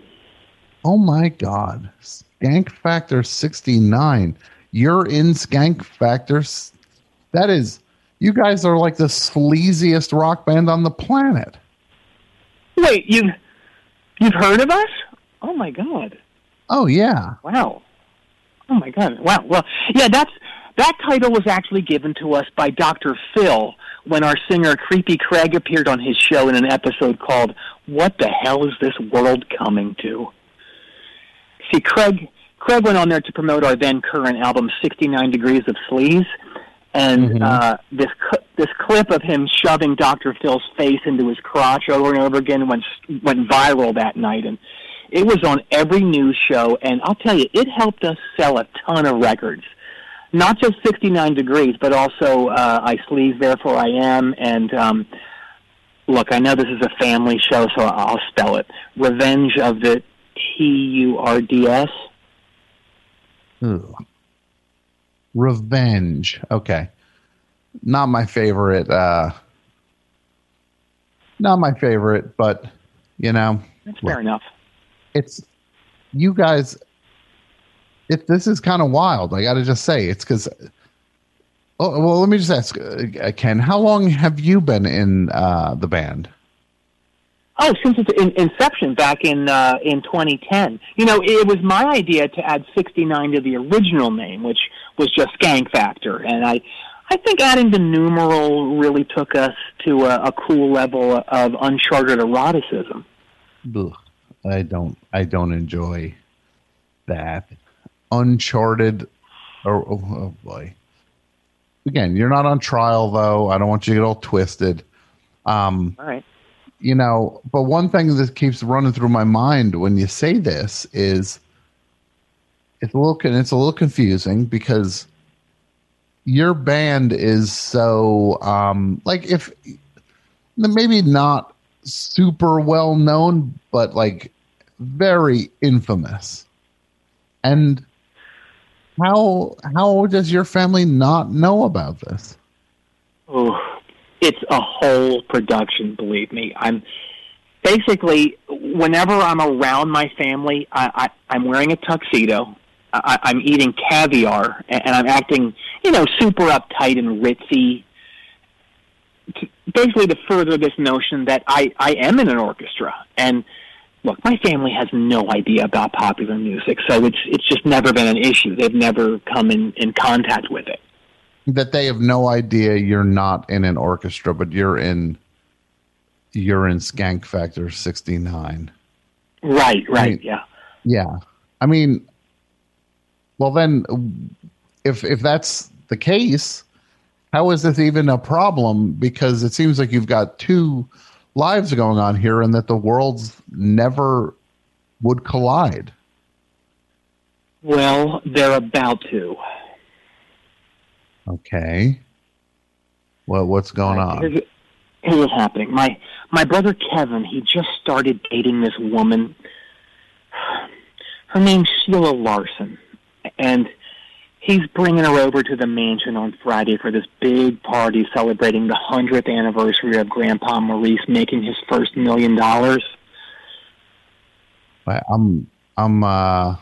Oh my God, Skank Factor sixty nine. You're in Skank Factor. That is, you guys are like the sleaziest rock band on the planet. Wait, you've, you've heard of us? Oh my god! Oh yeah. Wow! Oh my god! Wow! Well, yeah, that's that title was actually given to us by Dr. Phil when our singer Creepy Craig appeared on his show in an episode called "What the Hell Is This World Coming To?" See, Craig Craig went on there to promote our then current album, 69 Degrees of Sleaze. And uh, this cl- this clip of him shoving Dr. Phil's face into his crotch over and over again went went viral that night, and it was on every news show. And I'll tell you, it helped us sell a ton of records. Not just 69 Degrees, but also uh, I Sleaze, Therefore I Am, and um, look, I know this is a family show, so I'll spell it. Revenge of the T U R D S. Revenge. Okay. Not my favorite. Uh, not my favorite, but you know, That's fair enough. It's you guys. If this is kind of wild, I got to just say it's because. Oh, well, let me just ask, uh, Ken. How long have you been in uh, the band? Oh, since its in, inception back in uh, in 2010. You know, it was my idea to add 69 to the original name, which was just Skank Factor, and I I think adding the numeral really took us to a, a cool level of uncharted eroticism. Ugh, I don't. I don't enjoy that. Uncharted. Oh, oh, oh boy. Again, you're not on trial though. I don't want you to get all twisted. Um, All right. you know, but one thing that keeps running through my mind when you say this is it's a little it's a little confusing because your band is so um like if maybe not super well known but like very infamous and how how does your family not know about this Oh, it's a whole production. Believe me, I'm basically whenever I'm around my family, I, I, I'm wearing a tuxedo. I, I'm eating caviar, and, I'm acting, you know, super uptight and ritzy. Basically, to further this notion that I, I am in an orchestra, and look, my family has no idea about popular music, so it's it's just never been an issue. They've never come in, in contact with it. that they have no idea you're not in an orchestra, but you're in you're in Skank Factor 69. Right, right, Right. yeah. Yeah. I mean, well then if if that's the case, how is this even a problem because it seems like you've got two lives going on here and that the worlds never would collide. Well, they're about to. Okay. Well, what's going on? Here's, here's what's happening. My my brother Kevin, he just started dating this woman. Her name's Sheila Larson, and he's bringing her over to the mansion on Friday for this big party celebrating the hundredth anniversary of Grandpa Maurice making his first million dollars. I'm I'm uh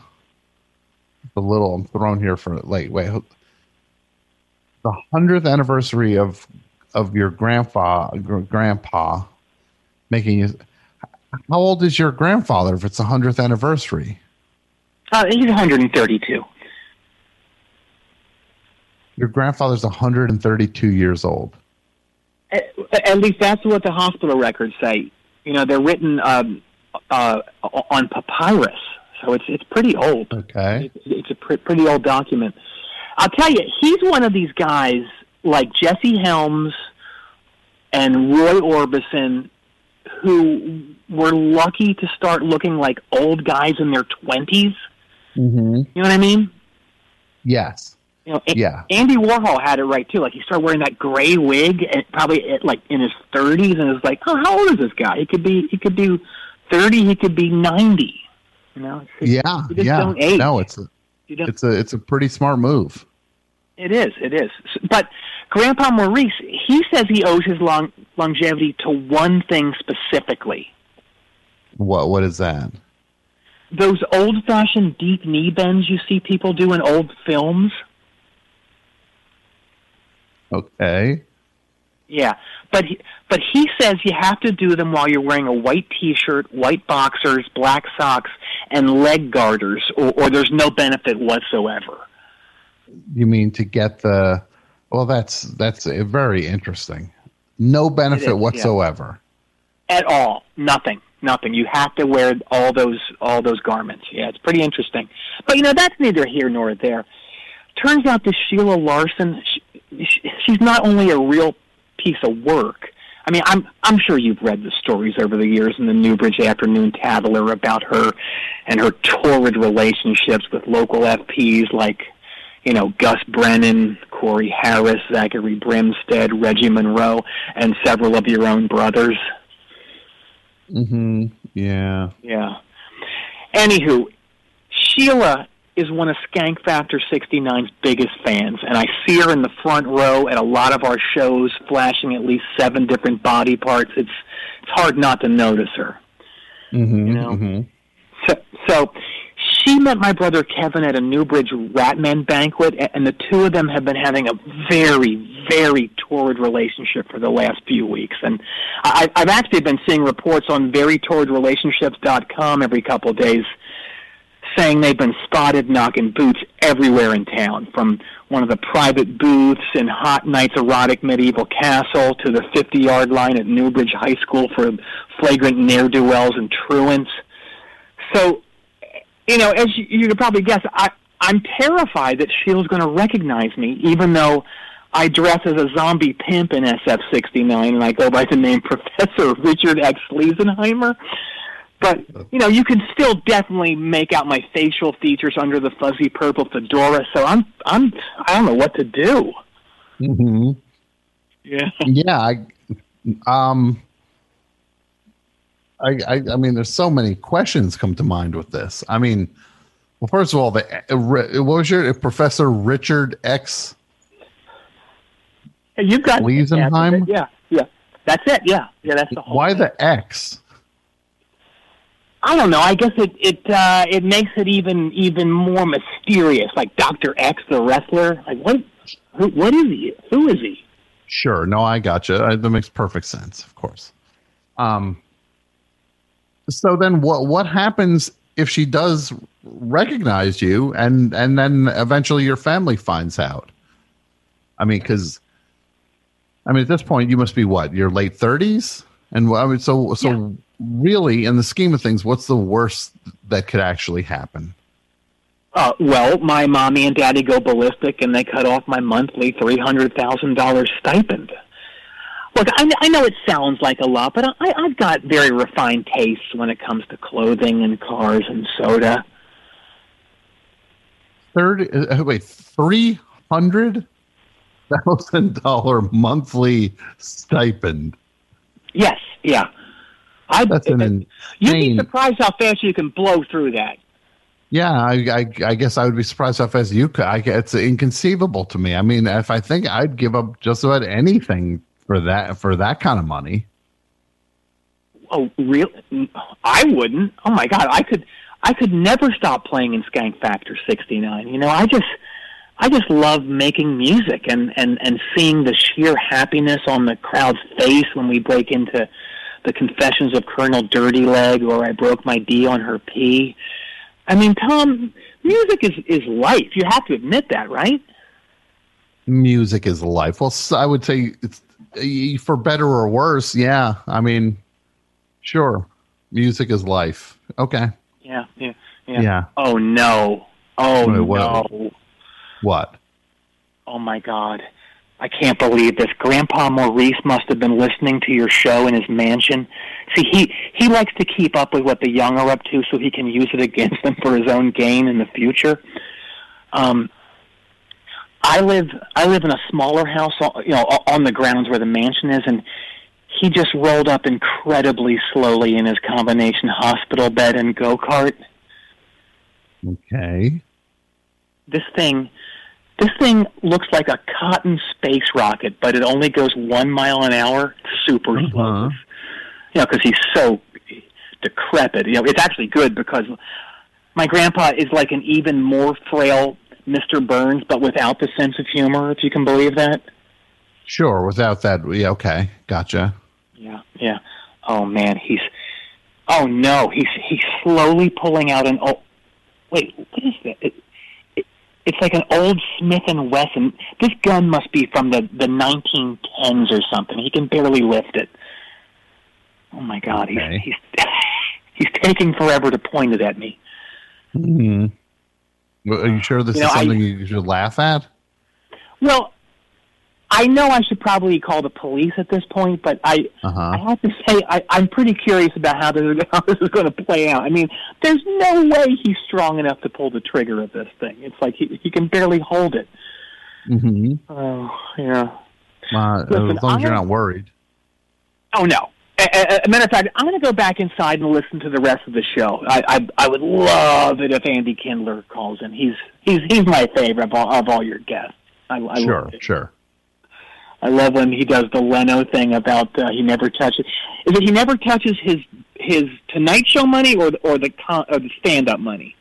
a little I'm thrown here for like wait the hundredth anniversary of of your grandpa gr- grandpa making his how old is your grandfather if it's the hundredth anniversary? Uh, he's 132. Your grandfather's 132 years old. At, at least that's what the hospital records say. You know, they're written um, uh, on papyrus, so it's it's pretty old. Okay. It's, it's a pre- pretty old document. I'll tell you, he's one of these guys like Jesse Helms and Roy Orbison who were lucky to start looking like old guys in their twenties. Mm-hmm. You know what I mean? Yes. You know, Yeah. Andy Warhol had it right too. Like he started wearing that gray wig, and probably at, like in his thirties, and it's like, oh, how old is this guy? He could be, he could be thirty, he could be ninety. You know? It's Yeah. Yeah. No, it's a You don't- it's a it's a pretty smart move. It is. It is. But Grandpa Maurice, he says he owes his long, longevity to one thing specifically: What what is that? those old-fashioned deep knee bends you see people do in old films. Okay. Yeah, but he, but he says you have to do them while you're wearing a white T-shirt, white boxers, black socks, and leg garters, or, or there's no benefit whatsoever. You mean to get the well that's that's very interesting. No benefit yeah. whatsoever. At all, nothing, nothing. You have to wear all those all those garments. Yeah, it's pretty interesting. But you know that's neither here nor there. Turns out this Sheila Larson, she, she's not only a real piece of work. I mean, I'm I'm sure you've read the stories over the years in the Newbridge Afternoon Tattler about her and her torrid relationships with local FPs like, you know, Gus Brennan, Corey Harris, Zachary Brimstead, Reggie Monroe, and several of your own brothers. Mm-hmm. Yeah. Yeah. Anywho, Sheila is one of Skank Factor 69's biggest fans, and I see her in the front row at a lot of our shows, flashing at least seven different body parts. It's it's hard not to notice her. Mm-hmm. You know? mm-hmm. So, so she met my brother Kevin at a Newbridge Ratman banquet, and the two of them have been having a very, very torrid relationship for the last few weeks. And I, I've actually been seeing reports on verytorridrelationships.com every couple of days saying they've been spotted knocking boots everywhere in town, from one of the private booths in Hot Night's erotic medieval castle to the 50 yard line at Newbridge High School for flagrant ne'er do wells and truants. So, you know, as you, you could probably guess, I, I'm terrified that Sheila's going to recognize me, even though I dress as a zombie pimp in SF69 and I go by the name Professor Richard X. Leisenheimer. But you know, you can still definitely make out my facial features under the fuzzy purple fedora. So I'm, I'm, I don't know what to do. Mm-hmm. Yeah. Yeah. I, um. I, I I mean, there's so many questions come to mind with this. I mean, well, first of all, the uh, what was your Professor Richard X? Hey, You've got Leisenheim? Yeah, yeah, that's it. Yeah, yeah, that's the whole. Why the X? I don't know. I guess it it uh, it makes it even even more mysterious. Like Doctor X, the wrestler. Like what? Who, what is he? Who is he? Sure. No, I gotcha. I, that makes perfect sense. Of course. Um. So then, what what happens if she does recognize you, and and then eventually your family finds out? I mean, because I mean, at this point, you must be what your late thirties, and I mean, so so really, in the scheme of things, what's the worst that could actually happen? Uh, well, my mommy and daddy go ballistic, and they cut off my monthly three hundred thousand dollars stipend. Look, I, I know it sounds like a lot, but I, I've got very refined tastes when it comes to clothing and cars and soda. Thirty. Uh, wait, three hundred thousand dollar monthly stipend. Yes, yeah. I, That's an You'd be surprised how fast you can blow through that. Yeah, I, I, I guess I would be surprised how fast you could. I, it's inconceivable to me. I mean, if I think I'd give up just about anything for that for that kind of money. Oh, real? I wouldn't. Oh my God, I could. I could never stop playing in Skank Factor '69. You know, I just, I just love making music and and and seeing the sheer happiness on the crowd's face when we break into the Confessions of Colonel Dirty Leg or I broke my D on her P. I mean, Tom, music is is life. You have to admit that, right? Music is life. Well, I would say it's eh, for better or worse. Yeah, I mean, sure, music is life. Okay, Yeah, yeah, yeah. Yeah. Oh no. Oh Wait, what? no. what? Oh my God. I can't believe this. Grandpa Maurice must have been listening to your show in his mansion. See, he he likes to keep up with what the young are up to so he can use it against them for his own gain in the future. Um I live I live in a smaller house, o- you know, on the grounds where the mansion is and he just rolled up incredibly slowly in his combination hospital bed and go-kart. Okay. this thing this thing looks like a cotton space rocket, but it only goes one mile an hour. Super uh-huh. slow. You know, because he's so decrepit. You know, it's actually good because my grandpa is like an even more frail Mr. Burns, but without the sense of humor. If you can believe that. Sure. Without that, yeah. Okay, gotcha. Yeah, yeah. Oh man, he's. Oh no, he's he's slowly pulling out an. Oh, wait, what is that? It, it's like an old Smith and Wesson. This gun must be from the the 1910s or something. He can barely lift it. Oh my God, he's he's he's taking forever to point it at me. Hmm. Well, Are you sure this You is know, I- something you should laugh at? Well, I know I should probably call the police at this point, but I Uh-huh. I have to say I, I'm pretty curious about how this, how this is going to play out. I mean, there's no way he's strong enough to pull the trigger of this thing. It's like he he can barely hold it. Mm-hmm. Oh yeah. Uh, Listen, as long as you're not worried. Oh no. A, a, matter of fact, I'm going to go back inside and listen to the rest of the show. I, I I would love it if Andy Kindler calls in. He's he's he's my favorite of all, of all your guests. I, I sure, sure. I love when he does the Leno thing about uh, he never touches. Is it he never touches his his Tonight Show money or or the con, or the stand up money?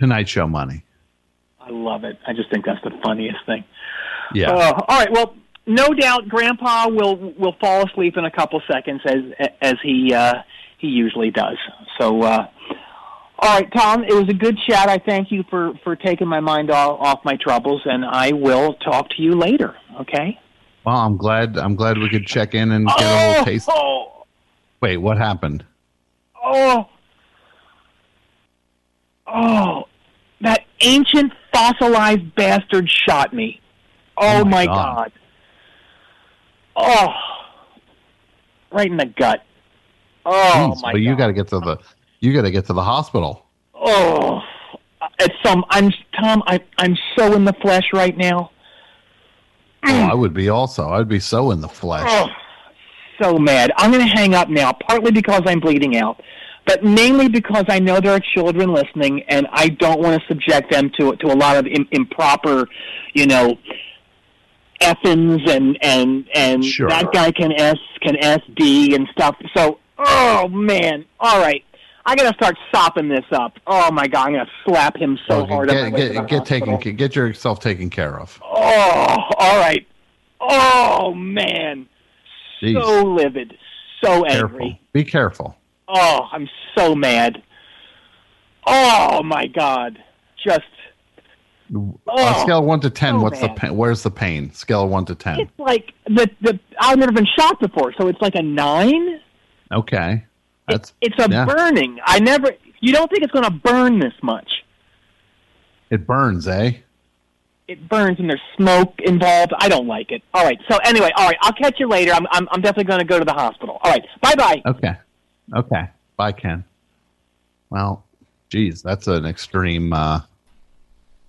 Tonight Show money. I love it. I just think that's the funniest thing. Yeah. Uh, all right. Well, no doubt, Grandpa will will fall asleep in a couple seconds as as he uh, he usually does. So, uh, all right, Tom. It was a good chat. I thank you for for taking my mind off, off my troubles, and I will talk to you later. Okay. Well, I'm glad. I'm glad we could check in and get a little oh! taste. Oh, Wait, what happened? oh, oh! That ancient fossilized bastard shot me. Oh, Oh, my my God. god. Oh, right in the gut. Oh Jeez, my but you got to get to the. You got to get to the hospital. Oh, it's some. I'm Tom. I I'm so in the flesh right now. Oh, mm. I would be also. I'd be so in the flesh. Oh, so mad. I'm going to hang up now. Partly because I'm bleeding out, but mainly because I know there are children listening, and I don't want to subject them to to a lot of Im- improper, you know, effins and and and Sure. that guy can s can sd and stuff. So, oh man. All right. I gotta start sopping this up. Oh my god, I'm gonna slap him so Okay, hard. get get, get hospital. taken. Get yourself taken care of. Oh, all right. Oh man, Jeez. so livid, so Careful. angry. Be careful. Oh, I'm so mad. Oh my god, just On Oh, a scale of one to ten, so what's the pain? Where's the pain? Scale of one to ten. it's like the the I've never been shot before, so it's like a nine. Okay, that's It's a yeah. burning. I never. You don't think it's going to burn this much? It burns, eh? It burns and there's smoke involved. I don't like it. All right. So anyway, all right. I'll catch you later. I'm I'm, I'm definitely going to go to the hospital. All right. Bye bye. Okay. Okay. Bye, Ken. Well, geez, that's an extreme, uh,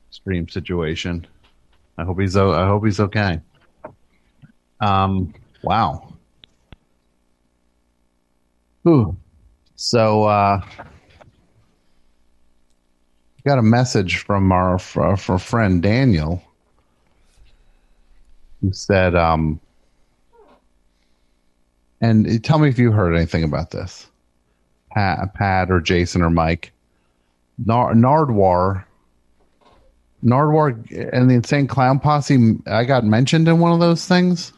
extreme situation. I hope he's. o- I hope he's okay. Um. Wow. Whew. So, uh, got a message from our, our, our friend Daniel, who said, um, and tell me if you heard anything about this, Pat, Pat or Jason or Mike. Nar- Nardwuar, Nardwuar, and the Insane Clown Posse. I got mentioned in one of those things.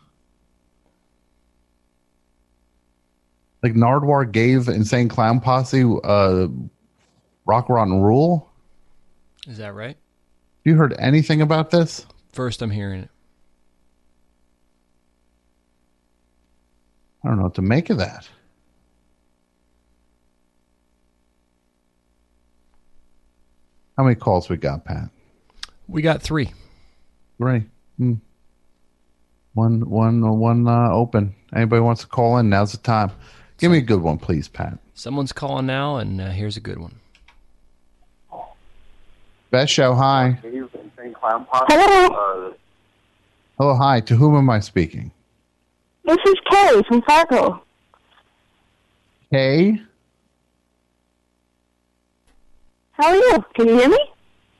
Like Nardwuar gave Insane Clown Posse uh, Rock, Rot & Rule. Is that right? You heard anything about this? First, I'm hearing it. I don't know what to make of that. How many calls we got, Pat? We got three. Three. Hmm. One, one, one uh, open. Anybody wants to call in? Now's the time. Give me a good one, please, Pat. Someone's calling now, and uh, here's a good one. Best show. Hi. Hello, Hello. Hi. To whom am I speaking? this is Kay from Fargo. Kay. How are you? Can you hear me?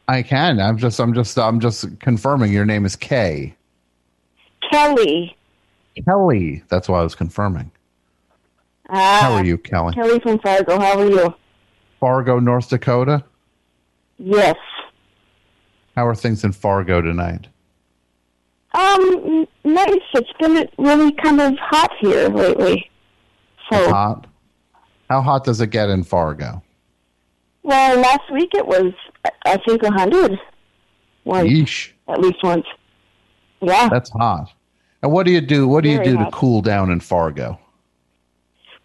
I can. I'm just. I'm just. I'm just confirming. Your name is Kay. Kelly. Kelly. That's why I was confirming. Ah, How are you, Kelly? Kelly from Fargo. How are you? Fargo, North Dakota. Yes. How are things in Fargo tonight? Um, nice. It's been really kind of hot here lately. So, Hot. How hot does it get in Fargo? well, last week it was, I- think, a hundred. Once, Yeesh. at least once. Yeah. That's hot. And what do you do? What do you do hot. to cool down in Fargo?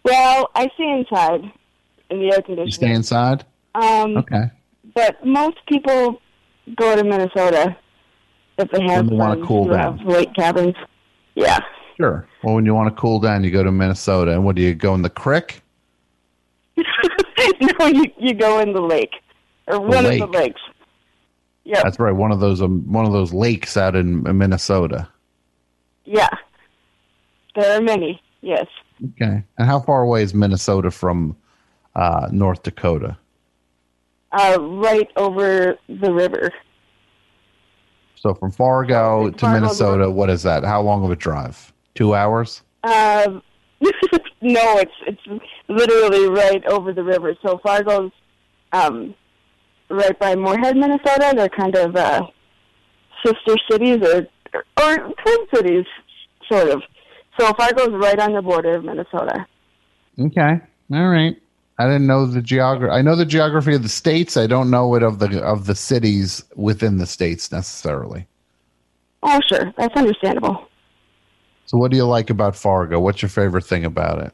Well, I stay inside in the air conditioning. You stay inside. Um, Okay. But most people go to Minnesota if they have they wanna cool down. lake cabins. Yeah. Sure. Well, when you want to cool down, you go to Minnesota. And what do you go in the creek? no, you you go in the lake or one lake. of the lakes. Yeah. That's right. One of those um, one of those lakes out in Minnesota. Yeah. There are many. Yes. Okay. And how far away is Minnesota from uh, North Dakota? Uh, right over the river. So from Fargo to Fargo, Minnesota, what is that? How long of a drive? Two hours? Um, no, it's it's literally right over the river. So Fargo's um, right by Moorhead, Minnesota. They're kind of uh, sister cities or or twin cities, sort of. So Fargo's right on the border of Minnesota. Okay. All right. I didn't know the geography. I know the geography of the states. I don't know it of the of the cities within the states necessarily. Oh, sure, that's understandable. So, what do you like about Fargo? What's your favorite thing about it?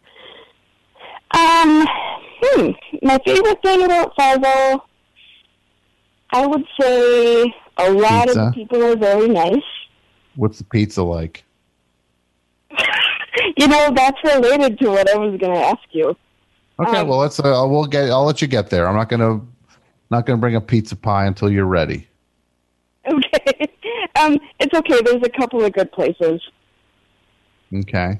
Um, hmm, my favorite thing about Fargo, I would say a lot of the people are very nice. What's the pizza like? You know, that's related to what I was going to ask you. Okay, Um, well, let's. Uh, we'll get. I'll let you get there. I'm not gonna. Not gonna bring a pizza pie until you're ready. Okay. Um, it's okay. There's a couple of good places, Okay.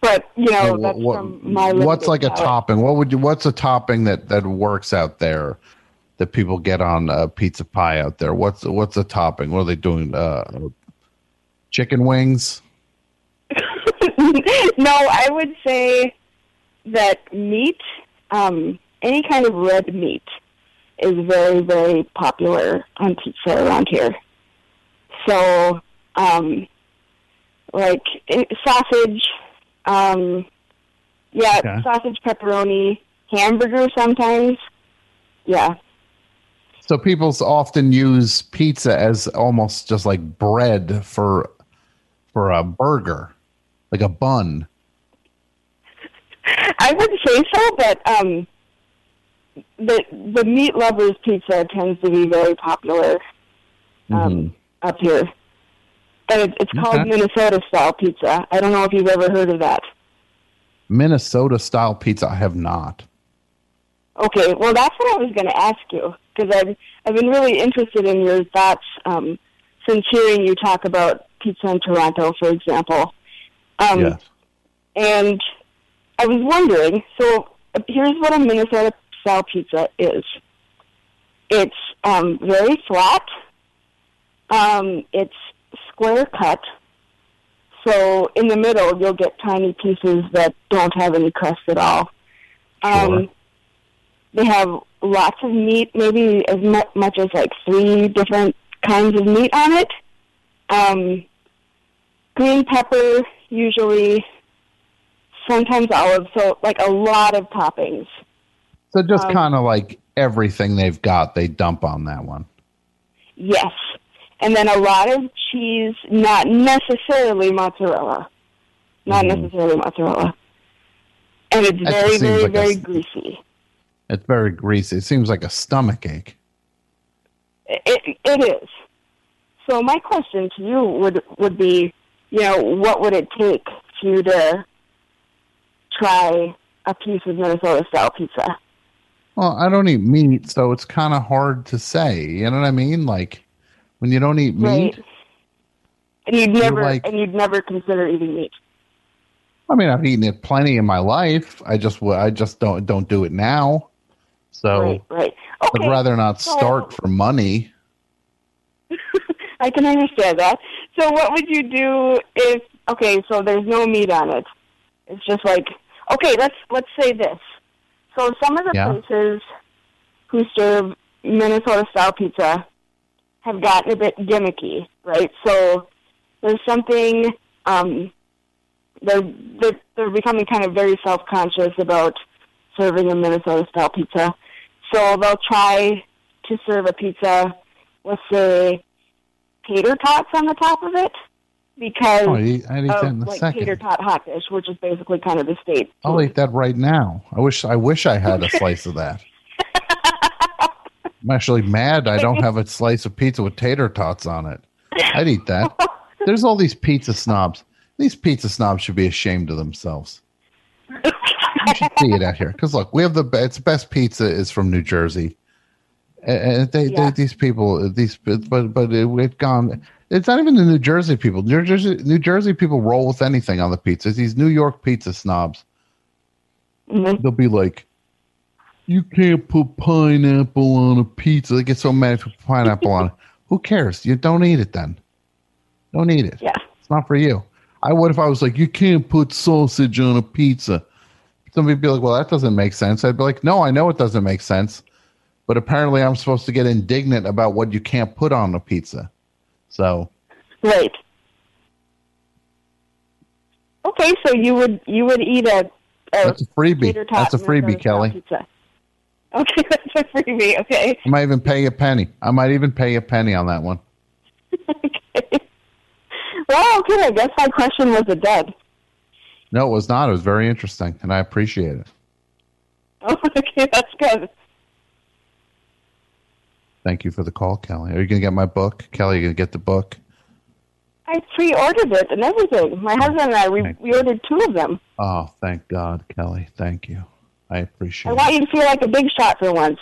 but you know that's what- from my. what's like a topping? What would you? What's a topping that that works out there that people get on a pizza pie out there? What's what's a topping? What are they doing? Uh, chicken wings. no, I would say that meat, um, any kind of red meat, is very, very popular on pizza around here. So, um, like eh, sausage, um, yeah, Okay. sausage, pepperoni, hamburger sometimes. Yeah, So people often use pizza as almost just like bread for for a burger, like a bun. I would say so, but um, the the meat lovers pizza tends to be very popular um, up here, and it, it's called Okay. Minnesota style pizza. I don't know if you've ever heard of that. Minnesota style pizza. I have not. Okay, well that's what I was going to ask you because I've I've been really interested in your thoughts um, since hearing you talk about pizza in Toronto, for example. Um, yes. And I was wondering, so here's what a Minnesota style pizza is. It's um, very flat. Um, it's square cut. So in the middle, you'll get tiny pieces that don't have any crust at all. Um, they have lots of meat, maybe as mu- much as like three different kinds of meat on it. Um, green pepper, usually, sometimes olive, so like a lot of toppings. So just Um, kind of like everything they've got, they dump on that one. Yes. And then a lot of cheese, not necessarily mozzarella. Not necessarily mozzarella. And it's. That very, very, like very s- greasy. It's very greasy. It seems like a stomach ache. It, it is. So my question to you would would be, you know, what would it take for you to try a piece of Minnesota style pizza? Well, I don't eat meat, so it's kind of hard to say. You know what I mean? Like when you don't eat meat. Right. And you'd never like- and you'd never consider eating meat. I mean, I've eaten it plenty in my life. I just, I just don't don't do it now. So Right, right. I'd rather not so- start for money. I can understand that. So what would you do if okay, so there's no meat on it. It's just like okay, let's let's say this. So some of the Yeah. places who serve Minnesota style pizza have gotten a bit gimmicky, right? So there's something um they're they're, they're becoming kind of very self conscious about serving a Minnesota style pizza. So they'll try to serve a pizza with say tater tots on the top of it because Oh, I'd eat, I'd eat that in of a like second. tater tot hot dish, which is basically kind of the state. I'll eat that right now. I wish, I wish I had a slice of that. I'm actually mad I don't have a slice of pizza with tater tots on it. I'd eat that. There's all these pizza snobs. These pizza snobs should be ashamed of themselves. you should see it out here. Because look, we have the be- it's best pizza is from New Jersey, and they, Yeah. they these people these but but it, it gone. It's not even the New Jersey people. New Jersey New Jersey people roll with anything on the pizza. It's these New York pizza snobs. Mm-hmm. They'll be like, "You can't put pineapple on a pizza." They get so mad if you put pineapple on it. Who cares? You don't eat it then. Don't eat it. Yeah. It's not for you. I would if I was like, you can't put sausage on a pizza. Somebody'd be like, well, that doesn't make sense. I'd be like, no, I know it doesn't make sense. But apparently I'm supposed to get indignant about what you can't put on a pizza. So Right. Okay, so you would you would eat a, a that's a freebie. That's a freebie, Kelly. pizza. Okay, that's a freebie. Okay. I might even pay a penny. I might even pay a penny on that one. Okay. Well, okay. I guess my question was a dud. No, it was not. It was very interesting, and I appreciate it. Oh, okay, that's good. Thank you for the call, Kelly. Are you going to get my book? Kelly, are you going to get the book? I pre-ordered it and everything. My husband and I we, we ordered two of them. Oh, thank God, Kelly. Thank you. I appreciate I it. I want you to feel like a big shot for once.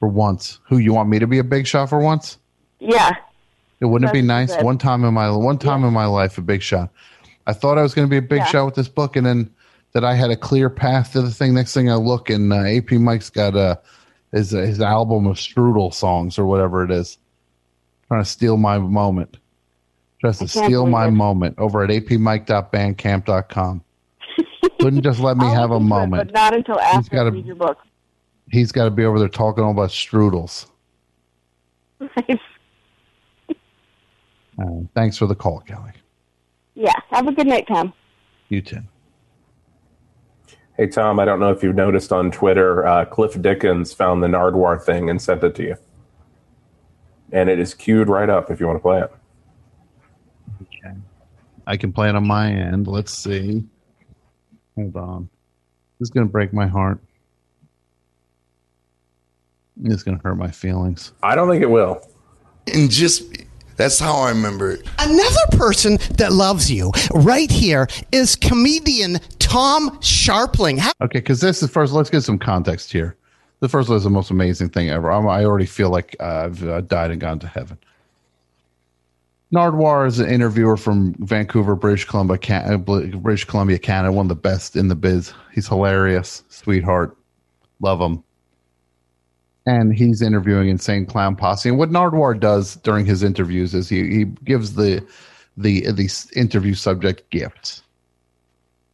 For once. Who, you want me to be a big shot for once? Yeah. It wouldn't it be nice? good. One time in my one time in my life, a big shot. I thought I was going to be a big Yeah. shot with this book, and then that I had a clear path to the thing. Next thing I look, and uh, AP Mike's got uh, his his album of strudel songs or whatever it is, trying to steal my moment. Tries to steal my it. moment over at apmike.bandcamp.com. Couldn't just let me have a moment. but not until He's after I gotta- read your book. He's got to be over there talking all about strudels. Uh, thanks for the call, Kelly. yeah. Have a good night, Tom. You too. Hey Tom, I don't know if you've noticed on Twitter, uh, Cliff Dickens found the Nardwuar thing and sent it to you, and it is queued right up if you want to play it. Okay. I can play it on my end. Let's see. Hold on. This is going to break my heart. It's going to hurt my feelings. I don't think it will. And just that's how I remember it. Another person that loves you right here is comedian Tom Scharpling. How- Okay, because this is first. Let's get some context here. The first one is the most amazing thing ever. I'm, I already feel like uh, I've uh, died and gone to heaven. Nardwuar is an interviewer from Vancouver, British Columbia, Can- uh, British Columbia, Canada. One of the best in the biz. He's hilarious, sweetheart, love him. And he's interviewing Insane Clown Posse. And what Nardwuar does during his interviews is he, he gives the the the interview subject gifts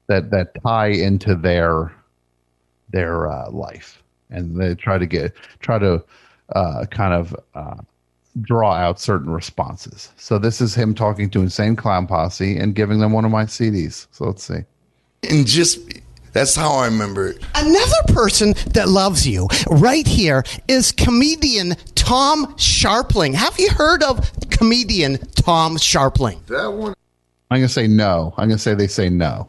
that that tie into their their uh, life, and they try to get try to uh, kind of uh, draw out certain responses. So this is him talking to Insane Clown Posse and giving them one of my CDs. So let's see. And just that's how I remember it. Another person that loves you right here is comedian Tom Scharpling. Have you heard of comedian Tom Scharpling? That one I'm gonna say no. I'm gonna say they say no.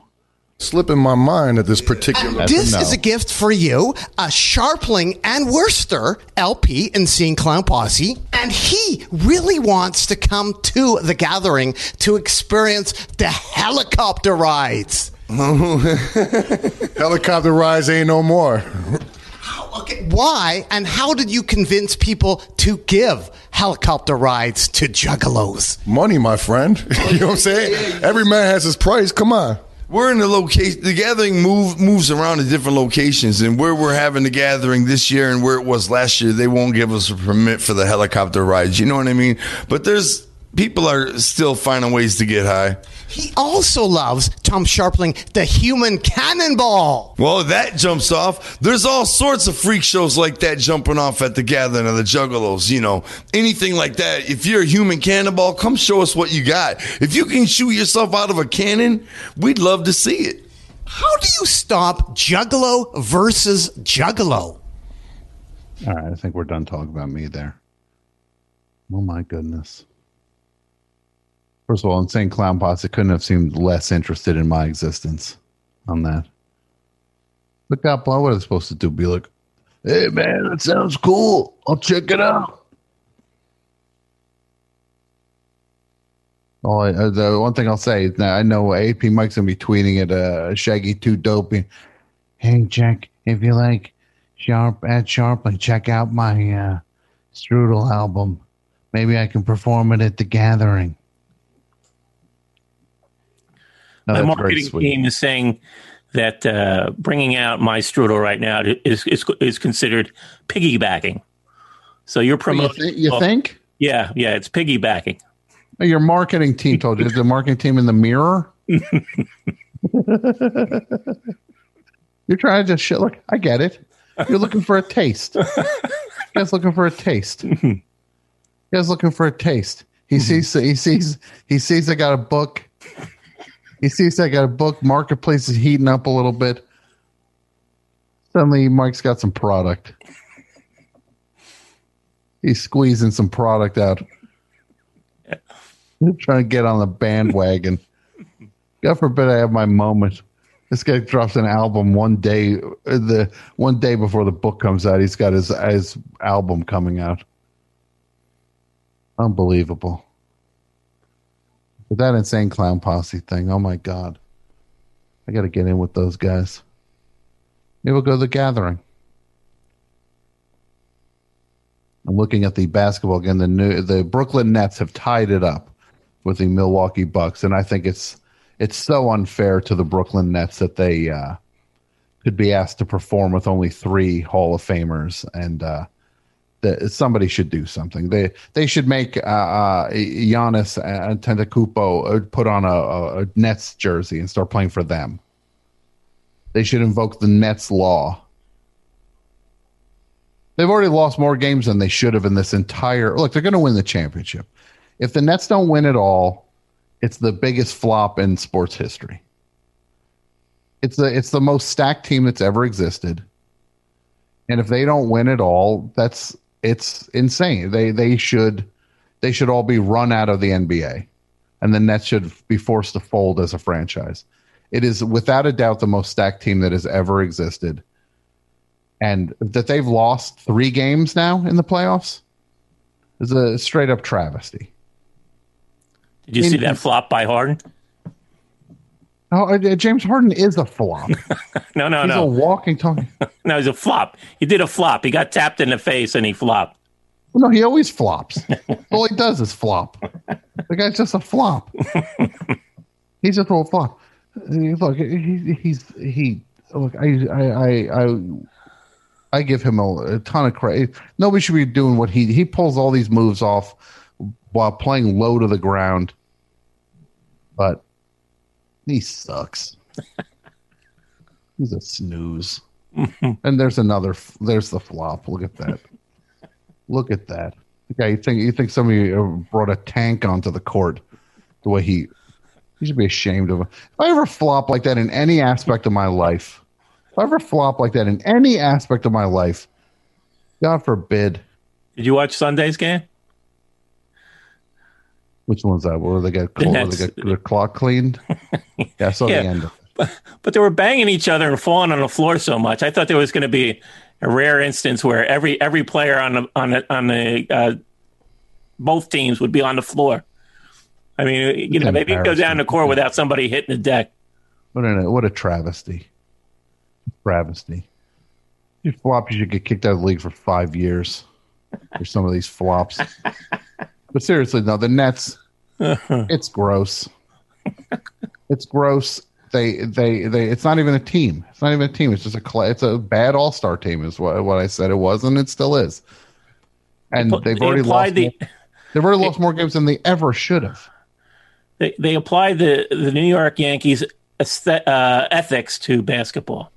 slip in my mind at this particular. That's a this no. is a gift for you, a Scharpling and Wurster LP Insane Clown Posse. And he really wants to come to the gathering to experience the helicopter rides. Helicopter rides ain't no more. Okay, why and how did you convince people to give helicopter rides to juggalos? Money, my friend. you know what I'm saying? Every man has his price. Come on. We're in the location. The gathering move moves around to different locations, and where we're having the gathering this year and where it was last year, they won't give us a permit for the helicopter rides. You know what I mean? But there's people are still finding ways to get high. He also loves Tom Scharpling, the human cannonball. Well, that jumps off. There's all sorts of freak shows like that jumping off at the gathering of the Juggalos. You know, anything like that. If you're a human cannonball, come show us what you got. If you can shoot yourself out of a cannon, we'd love to see it. How do you stop juggalo versus juggalo? All right, I think we're done talking about me there. Oh my goodness. First of all, Insane Clown Posse couldn't have seemed less interested in my existence on that. But God, what are they supposed to do? Be like, hey man, that sounds cool. I'll check it out. Oh, the one thing I'll say is that I know AP Mike's gonna be tweeting at uh, Shaggy Too Dopey. Hey Jack, if you like Sharp at Sharply, check out my uh, Strudel album. Maybe I can perform it at the Gathering. No, my marketing team is saying that uh, bringing out my strudel right now is is, is considered piggybacking. So you're promoting. thi- you think? Yeah, yeah, it's piggybacking. Your marketing team told you. Is the marketing team in the mirror? You're trying to just shit. Look, I get it. You're looking for a taste. You guys looking for a taste. You guys looking for a taste. He sees. He sees. He sees. I got a book. He sees. I got a book. Marketplace is heating up a little bit. Suddenly, Mike's got some product. He's squeezing some product out. trying to get on the bandwagon. God forbid I have my moment. This guy drops an album one day, uh, the one day before the book comes out. He's got his his album coming out. Unbelievable. But that insane clown posse thing. Oh my god! I got to get in with those guys. Maybe we'll go to the gathering. I'm looking at the basketball again. The new the Brooklyn Nets have tied it up with the Milwaukee Bucks, and I think it's it's so unfair to the Brooklyn Nets that they uh, could be asked to perform with only three Hall of Famers, and uh, that somebody should do something. They they should make uh, uh, Giannis Antetokounmpo uh, put on a, a, Nets jersey and start playing for them. They should invoke the Nets law. They've already lost more games than they should have in this entire. Look, they're going to win the championship. If the Nets don't win it all, it's the biggest flop in sports history. It's the it's the most stacked team that's ever existed. And if they don't win it all, that's it's insane. They they should they should all be run out of the NBA. And the Nets should be forced to fold as a franchise. It is without a doubt the most stacked team that has ever existed. And that they've lost three games now in the playoffs is a straight up travesty. Did you mean see that flop by Harden? Oh, uh, James Harden is a flop. No, no, He's no. He's a walking, talking. No, he's a flop. He did a flop. He got tapped in the face and he flopped. No, he always flops. All he does is flop. The guy's just a flop. he's just a little flop. Look, he, he's he. Look, I I I I, I give him a, a ton of credit. Nobody should be doing what he he pulls all these moves off while playing low to the ground. But he sucks. He's a snooze. and there's another. There's the flop. Look at that. Look at that. Guy. You think you think somebody uh, brought a tank onto the court? The way he. He should be ashamed of. If I ever flop like that in any aspect of my life, if I ever flop like that in any aspect of my life, God forbid. Did you watch Sunday's game? Which one's that? Where they got, The where they get their clock cleaned? yeah, I saw Yeah. the end. of it. But they were banging each other and falling on the floor so much. I thought there was going to be a rare instance where every every player on the on the on the uh, both teams would be on the floor. I mean, you know, maybe you go down the court without somebody hitting the deck. What a what a travesty! Travesty. You flop, you should get kicked out of the league for five years for some of these flops. but seriously, though, the Nets. It's gross. It's gross. They they they. It's not even a team. It's not even a team. It's just a it's a bad all star team. Is what what I said it was, and it still is. And They they've already lost. the- more, they've already lost more games than they ever should have. They they applied the the New York Yankees uh, ethics to basketball.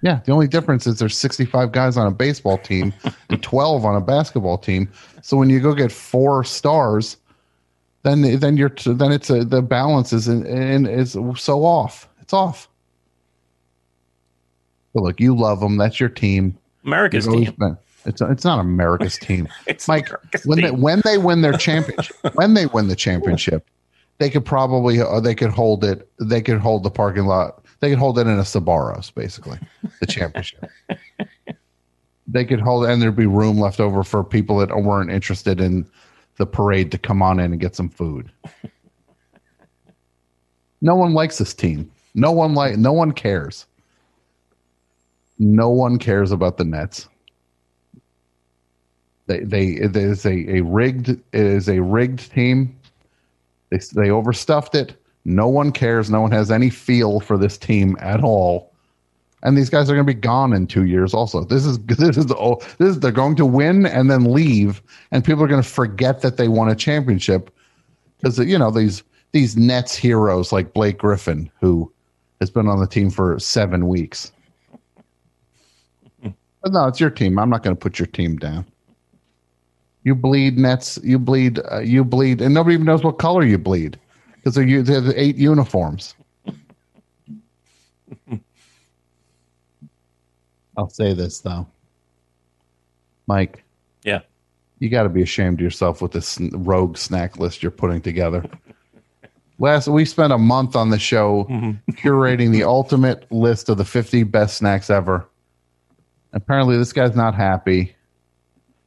Yeah, the only difference is there's 65 guys on a baseball team and 12 on a basketball team. So when you go get four stars, then then you're then it's a, the balance is in, in, is so off. It's off. But look, you love them. That's your team. America's team. been- it's it's not America's team. It's Mike, America's when they when they win their championship, when they win the championship, they could probably uh, they could hold it. They could hold the parking lot. They could hold it in a Sbarro's, basically, the championship. they could hold, it, and there'd be room left over for people that weren't interested in the parade to come on in and get some food. No one likes this team. No one like. No one cares. No one cares about the Nets. They they it is a, a rigged it is a rigged team. They they overstuffed it. No one cares. No one has any feel for this team at all. And these guys are going to be gone in two years. Also, this is this is oh, this is they're going to win and then leave, and people are going to forget that they won a championship because you know these these Nets heroes like Blake Griffin, who has been on the team for seven weeks. But no, it's your team. I'm not going to put your team down. You bleed Nets. You bleed. Uh, you bleed, and nobody even knows what color you bleed because they're, they're the eight uniforms. I'll say this though, Mike. Yeah. You got to be ashamed of yourself with this rogue snack list you're putting together. Last we spent a month on the show curating the ultimate list of the 50 best snacks ever. Apparently, this guy's not happy,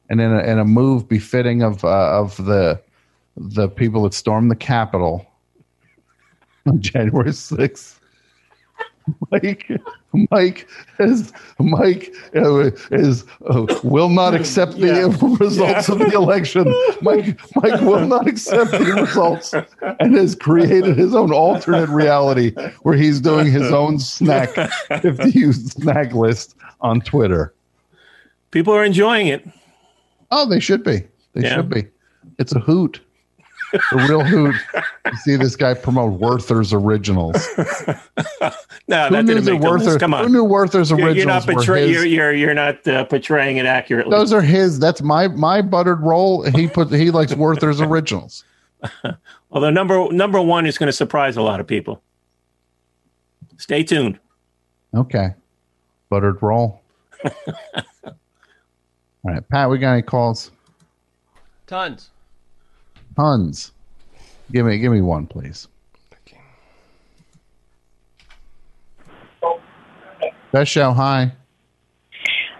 and in a, in a move befitting of uh, of the the people that stormed the Capitol on January 6th. Mike, Mike is Mike uh, is uh, will not accept the results of the election. Mike, Mike will not accept the results, and has created his own alternate reality where he's doing his own snack fifty snack list on Twitter. People are enjoying it. Oh, they should be. They Yeah. should be. It's a hoot. A real hoot. You see this guy promote Werther's Originals. No, Who that knew didn't make. Werther- Come on. who knew Werther's You're- You're Originals not were his? You're, you're you're not uh, portraying it accurately. Those are his. That's my my buttered roll. He put he likes Werther's Originals. Although number number one is going to surprise a lot of people. Stay tuned. Okay, buttered roll. All right, Pat. We got any calls? Tons. Tons. Give me give me one, please. Best show. Hi.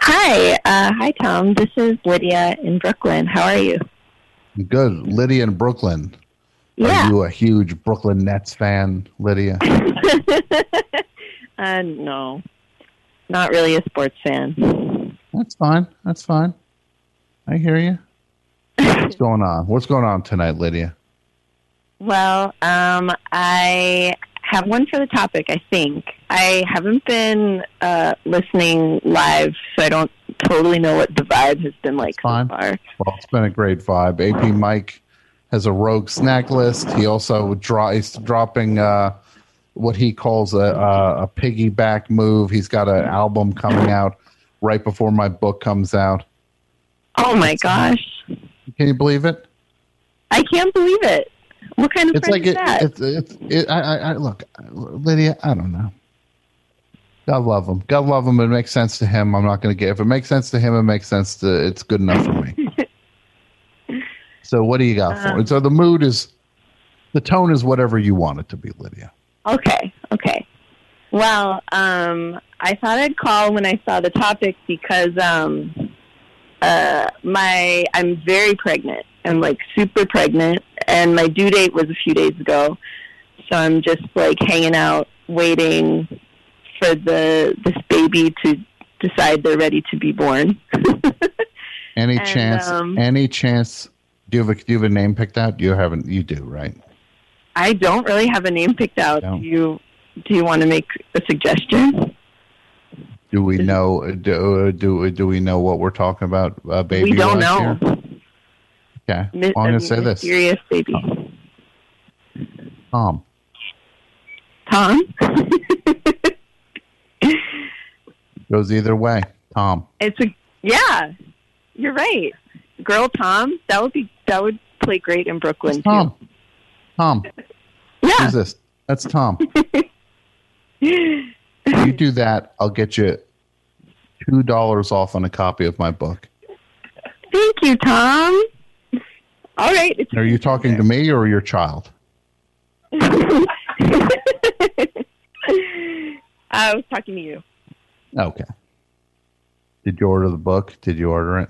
Hi, uh, hi Tom. This is Lydia in Brooklyn. How are you? Good, Lydia in Brooklyn. Yeah. Are you a huge Brooklyn Nets fan, Lydia? uh, no, not really a sports fan. That's fine. That's fine. I hear you. What's going on? What's going on tonight, Lydia? Well, um, I have one for the topic. I think I haven't been uh, listening live, so I don't totally know what the vibe has been like so far. Well, it's been a great vibe. AP Mike has a rogue snack list. He also draw, he's dropping uh, what he calls a, a, a piggyback move. He's got an album coming out right before my book comes out. Oh my gosh, Can you believe it? I can't believe it. What kind of It's friend like is it, that? it's it's it, I, I, I look, Lydia. I don't know. God love him. God love him. It makes sense to him. I'm not going to get. If it makes sense to him, it makes sense to. It's good enough for me. so what do you got for Um, it? So the mood is, the tone is whatever you want it to be, Lydia. Okay, okay. Well, um, I thought I'd call when I saw the topic because um, uh, my I'm very pregnant. I'm like super pregnant, and my due date was a few days ago. So I'm just like hanging out, waiting for the this baby to decide they're ready to be born. Any And, chance? um, any chance? Do you have a do you have a name picked out? You haven't. You do, right? I don't really have a name picked out. Do you do you want to make a suggestion? Do we know? Do do do we know what we're talking about? Uh, baby. we don't know. Okay. Mi- Well, I'm going to say this. mysterious baby. Tom. Tom? Goes either way. Tom. It's a yeah. You're right. Girl Tom, that would be that would play great in Brooklyn Tom. Tom. Yeah. Who's this? That's Tom. you do that, I'll get you two dollars off on a copy of my book. Thank you, Tom. All right. Are you talking to me or your child? I was talking to you. Okay. Did you order the book? Did you order it?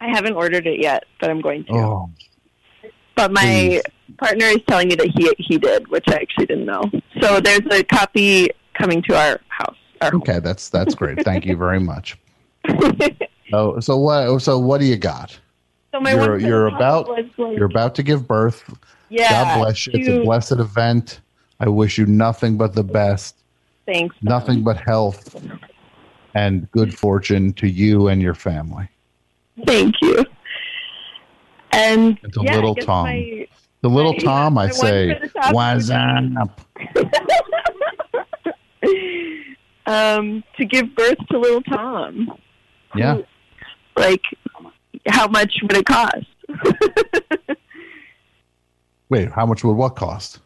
I haven't ordered it yet, but I'm going to. Oh. but my partner is telling me that he he did, which I actually didn't know. So there's a copy coming to our house. Our Okay, that's that's great. Thank you very much. So so what so what do you got? So my you're you're about like- you're about to give birth. Yeah, God bless you. It's a blessed event. I wish you nothing but the best. Thanks. Nothing but health and good fortune to you and your family. Thank you. And to yeah, I little Tom. my- The little my- Tom, I one say, the topic up? um, to give birth to little Tom. Yeah. Like, how much would it cost Wait, how much would what cost?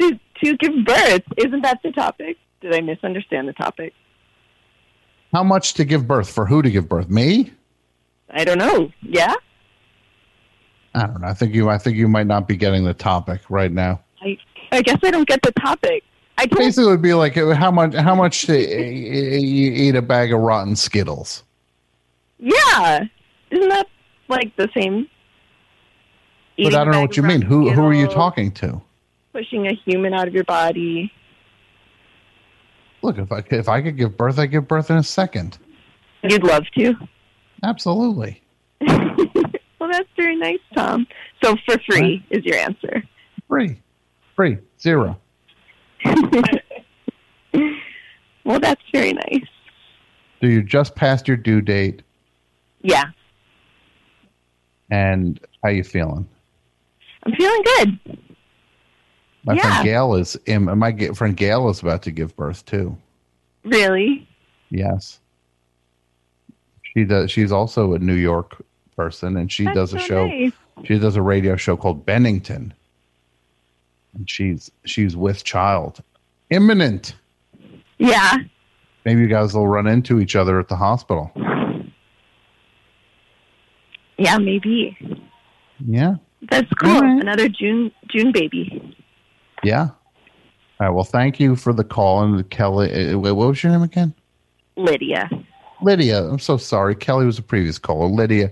to to give birth? Isn't that the topic? Did I misunderstand the topic? How much to give birth? For who to give birth? Me? I don't know. Yeah, I don't know. I think you. I think you might not be getting the topic right now. I I guess I don't get the topic. I told Basically, it would be like how much. How much to e- eat a bag of rotten Skittles? yeah. Isn't that like the same? But I don't know what you mean. Who Who are you talking to? Pushing a human out of your body. Look, if I could- if I could give birth, I give birth in a second. You'd love to. Absolutely. Well, that's very nice, Tom. So for free is your answer. Free. Free. Zero. Well, that's very nice. So you just passed your due date? Yeah, And how you feeling? I'm feeling good. My Yeah. friend Gail is. My friend Gail is about to give birth too. Really? Yes. She does. She's also a New York person, and she That's does a so show. nice. She does a radio show called Bennington, she's she's with child, imminent. Yeah. Maybe you guys will run into each other at the hospital. Yeah, maybe. Yeah, That's cool. Another June June baby. yeah. All right. Well, thank you for the call, and Kelly. uh, Wait, what was your name again? Lydia. Lydia. I'm so sorry. Kelly was a previous caller. Lydia.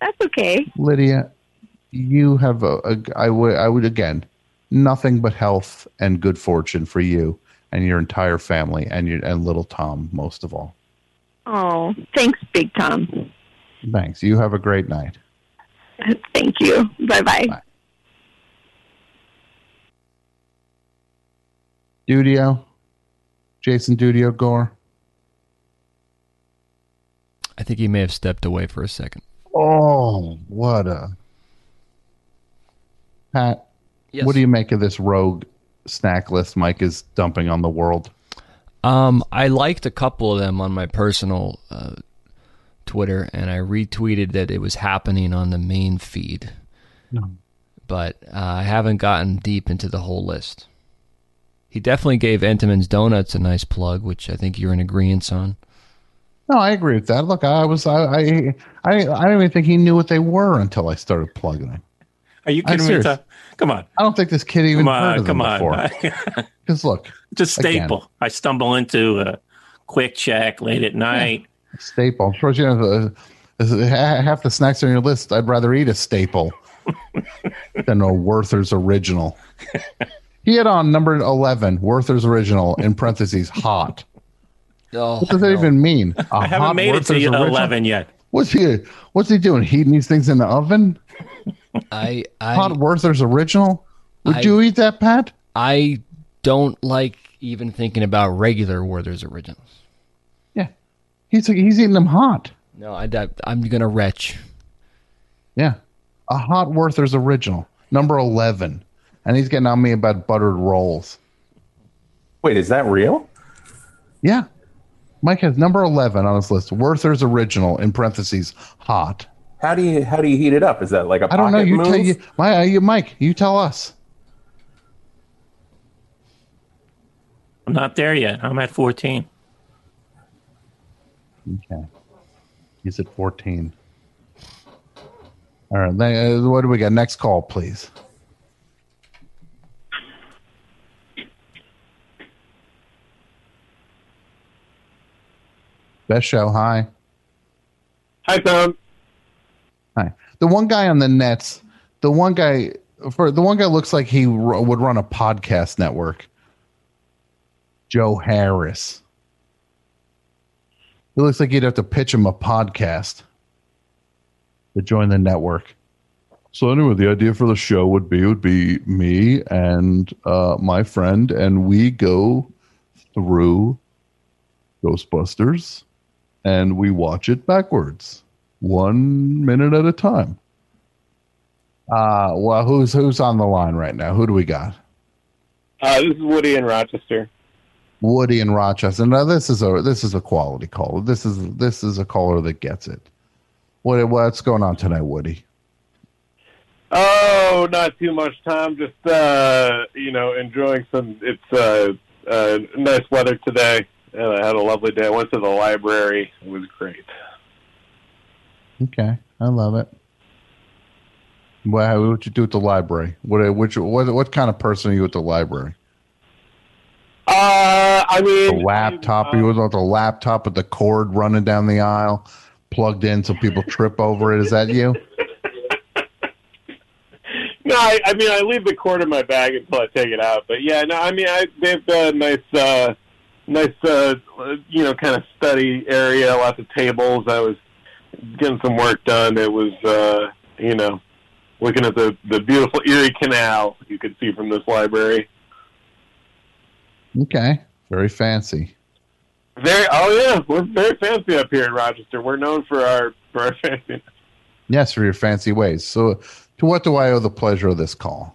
That's okay. Lydia, you have a, a I would I would again nothing but health and good fortune for you and your entire family and your and little Tom most of all. Oh, thanks, Big Tom. Thanks. You have a great night. Thank you. Bye bye. Dudio, Jason Dudio Gore. I think he may have stepped away for a second. Oh, what a Pat. What do you make of this rogue snack list Mike is dumping on the world? Um, I liked a couple of them on my personal uh, Twitter, and I retweeted that it was happening on the main feed. No. But uh, I haven't gotten deep into the whole list. He definitely gave Entenmann's Donuts a nice plug, which I think you're in agreement on. No, I agree with that. Look, I was I I I, I don't even think he knew what they were until I started plugging them. Are you I'm kidding me? serious. Come on. I don't think this kid even Come heard on. of them Come on. before. Because look, Just again, staple. I stumble into a Quick Chek late at night. staple. I'm sure you know half the snacks on your list. I'd rather eat a staple than a Werther's original. He had on number eleven, Werther's original in parentheses hot. Oh, what does that even mean? A I haven't hot made it to original? 11 yet. What's he? What's he doing? Heating these things in the oven? I, I hot Werther's original. Would I- you eat that, Pat? I don't like even thinking about regular Werther's originals. Yeah, he's he's eating them hot. No, I, I'm gonna retch. Yeah, a hot Werther's original, number eleven, and he's getting on me about buttered rolls. Wait, is that real? Yeah, Mike has number eleven on his list. Werther's original in parentheses hot. How do you how do you heat it up? Is that like a I don't know. You move? tell you, my, uh, you, Mike. You tell us. I'm not there yet. I'm at 14. Okay, he's at fourteen. All right, then, uh, what do we got? Next call, please. Best show. Hi. Hi, Tom. The one guy on the Nets the one guy for the one guy looks like he r- would run a podcast network. Joe Harris. It looks like you'd have to pitch him a podcast to join the network. So anyway, the idea for the show would be would be me and uh, my friend, and we go through Ghostbusters, and we watch it backwards, one minute at a time. Uh, well, who's who's on the line right now? Who do we got? Uh, this is Woody in Rochester. Woody in Rochester. Now this is a this is a quality caller. This is this is a caller that gets it. What what's going on tonight, Woody? Oh, not too much time. Just uh, you know, enjoying some. It's uh, uh, nice weather today, and I had a lovely day. I went to the library. It was great. Okay, I love it. What what you do at the library? What which what what kind of person are you at the library? Uh, I mean, The laptop. You on the laptop with the cord running down the aisle, plugged in so people trip over it? Is that you? No, I, I mean I leave the cord in my bag until I take it out. But yeah, no, I mean I they've got a nice, uh, nice, uh, you know, kind of study area, lots of tables. I was getting some work done. It was, uh, you know, looking at the the beautiful Erie Canal you could see from this library. Okay, very fancy. Very, oh yeah, we're very fancy up here in Rochester. We're known for our for our fancy. Yes, for your fancy ways. So, to what do I owe the pleasure of this call?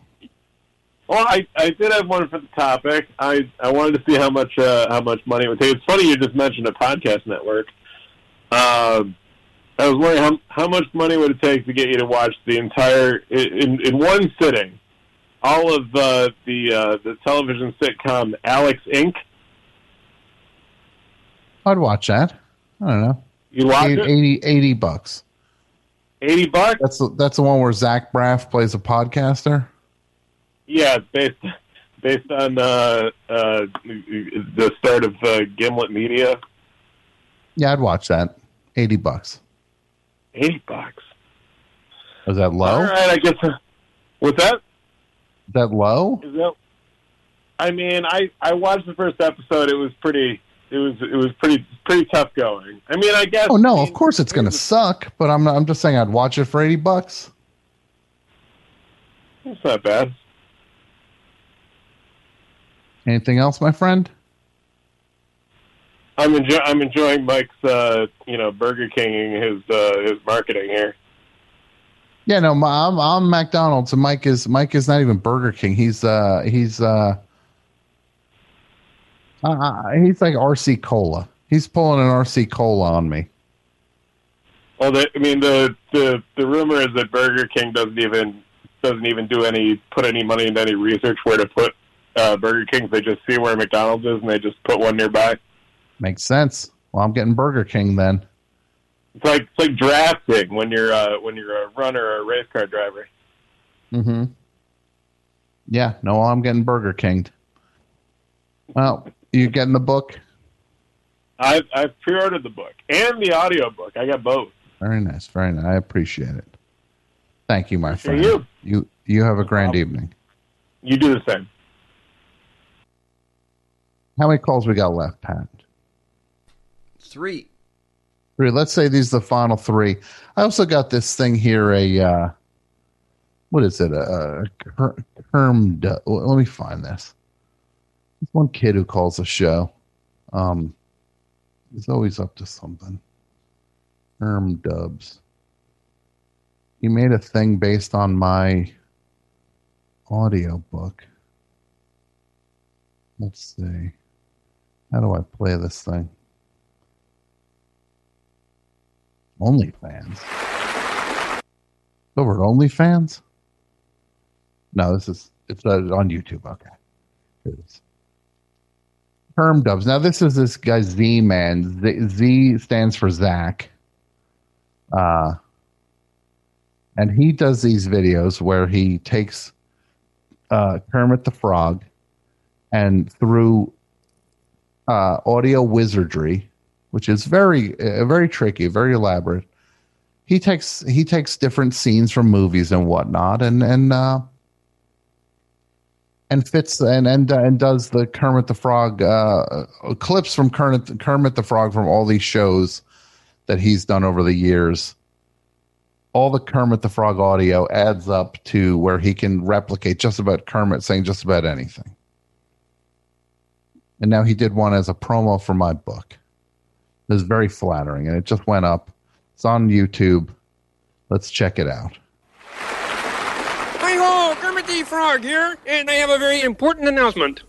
Well, I, I did have one for the topic. I, I wanted to see how much uh, how much money it would take. It's funny you just mentioned a podcast network. Um, I was wondering how how much money would it take to get you to watch the entire in in one sitting, all of uh, the uh, the television sitcom Alex Inc. I'd watch that. I don't know. You watch Eight- it? 80, 80 bucks. Eighty bucks. That's the, that's the one where Zach Braff plays a podcaster. Yeah, it's based based on uh, uh, the start of uh, Gimlet Media. Yeah, I'd watch that. Eighty bucks. Eighty bucks. Is that low? All right, I guess. uh, What's that? Is that low? Is that? I mean, I I watched the first episode. It was pretty. It was it was pretty pretty tough going. I mean, I guess. Oh no, of course it's gonna suck. But I'm I'm just saying I'd watch it for eighty bucks. It's not bad. Anything else, my friend? I'm enjoy I'm enjoying Mike's uh you know Burger Kinging his uh his marketing here. Yeah, no, I'm I'm McDonald's, and Mike is Mike is not even Burger King. He's uh he's uh, uh he's like RC Cola. He's pulling an RC Cola on me. Well, the, I mean the the the rumor is that Burger King doesn't even doesn't even do any put any money into any research where to put uh, Burger Kings. They just see where McDonald's is and they just put one nearby. Makes sense. Well, I'm getting Burger King then. It's like it's like drafting when you're uh, when you're a runner or a race car driver. Mm-hmm. Yeah, no, I'm getting Burger King. Well, you getting the book? I've I've pre-ordered the book and the audio book. I got both. Very nice, very nice. I appreciate it. Thank you, my friend. you. you you have a grand evening. You do the same. How many calls we got left, Pat? Three. Three. Let's say these are the final three. I also got this thing here. A uh, what is it? A, a well, Let me find this. There's one kid who calls the show. Um, he's always up to something. Herm Dubs. He made a thing based on my audio book. Let's see. How do I play this thing? OnlyFans. Over at OnlyFans? No, this is it's uh, on YouTube. Okay, it is. Herm Dubs. Now this is this guy Z Man. Z, Z stands for Zach. Uh, and he does these videos where he takes uh, Kermit the Frog and through uh, audio wizardry, which is very uh, very tricky, very elaborate. he takes he takes different scenes from movies and whatnot, and and uh, and fits and and uh, and does the Kermit the Frog uh, clips from Kermit Kermit the Frog from all these shows that he's done over the years. All the Kermit the Frog audio adds up to where he can replicate just about Kermit saying just about anything. And now he did one as a promo for my book. It was very flattering, and it just went up. It's on YouTube. Let's check it out. Hi ho, Kermit the Frog here, and I have a very important announcement.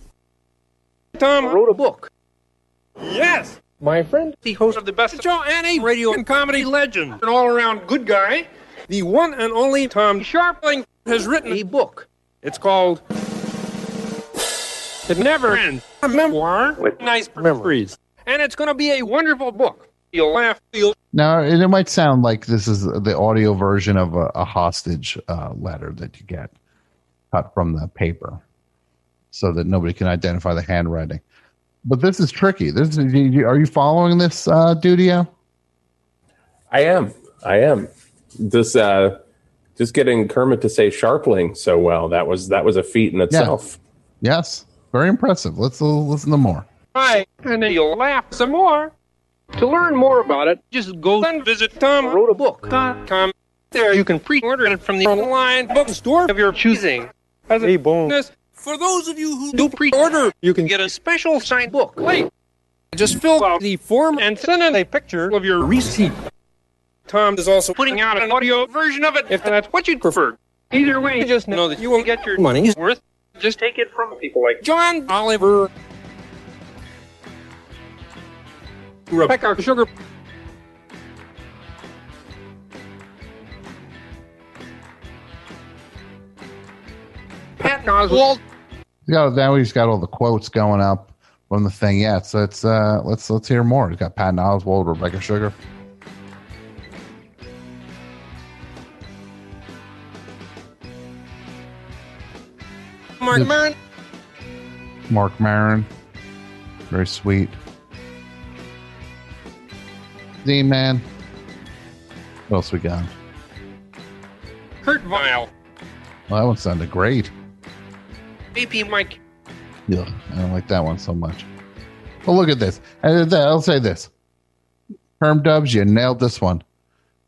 Tom wrote a book. Yes, my friend, the host of the best show and a radio and comedy legend, an all-around good guy, the one and only Tom Scharpling, has written a book. It's called It Never Ends, a memoir with nice memories. And it's going to be a wonderful book. You'll laugh, you'll Now, it it might sound like this is the audio version of a, a hostage uh, letter that you get cut from the paper so that nobody can identify the handwriting. But this is tricky. This is, are you following this, uh, Dudio? I am. I am. This uh just getting Kermit to say Scharpling so well, that was that was a feat in itself. Yes. Very impressive. Let's uh, listen to more. Right, and then you'll laugh some more. To learn more about it, just go and visit TomWroteABook.com. There you can pre-order it from the online bookstore of your choosing. As a bonus, for those of you who do pre-order, you can get a special signed book. Wait, just fill out the form and send in a picture of your receipt. Tom is also putting out an audio version of it if that's what you'd prefer. Either way, just know that you will get your money's worth. Just take it from people like John Oliver, Rebecca Sugar, Pat Oswalt, Yeah, now he's got all the quotes going up from the thing. Yeah, so it's uh, let's let's hear more. He's got Patton Oswalt, Rebecca Sugar. Mark Yep. Maron, Mark Maron, very sweet. Z Man. What else we got? Kurt Vile, Well, that one sounded great. AP Mike, Yeah, I don't like that one so much. Well, look at this. I'll say this. Herm Dubs, you nailed this one.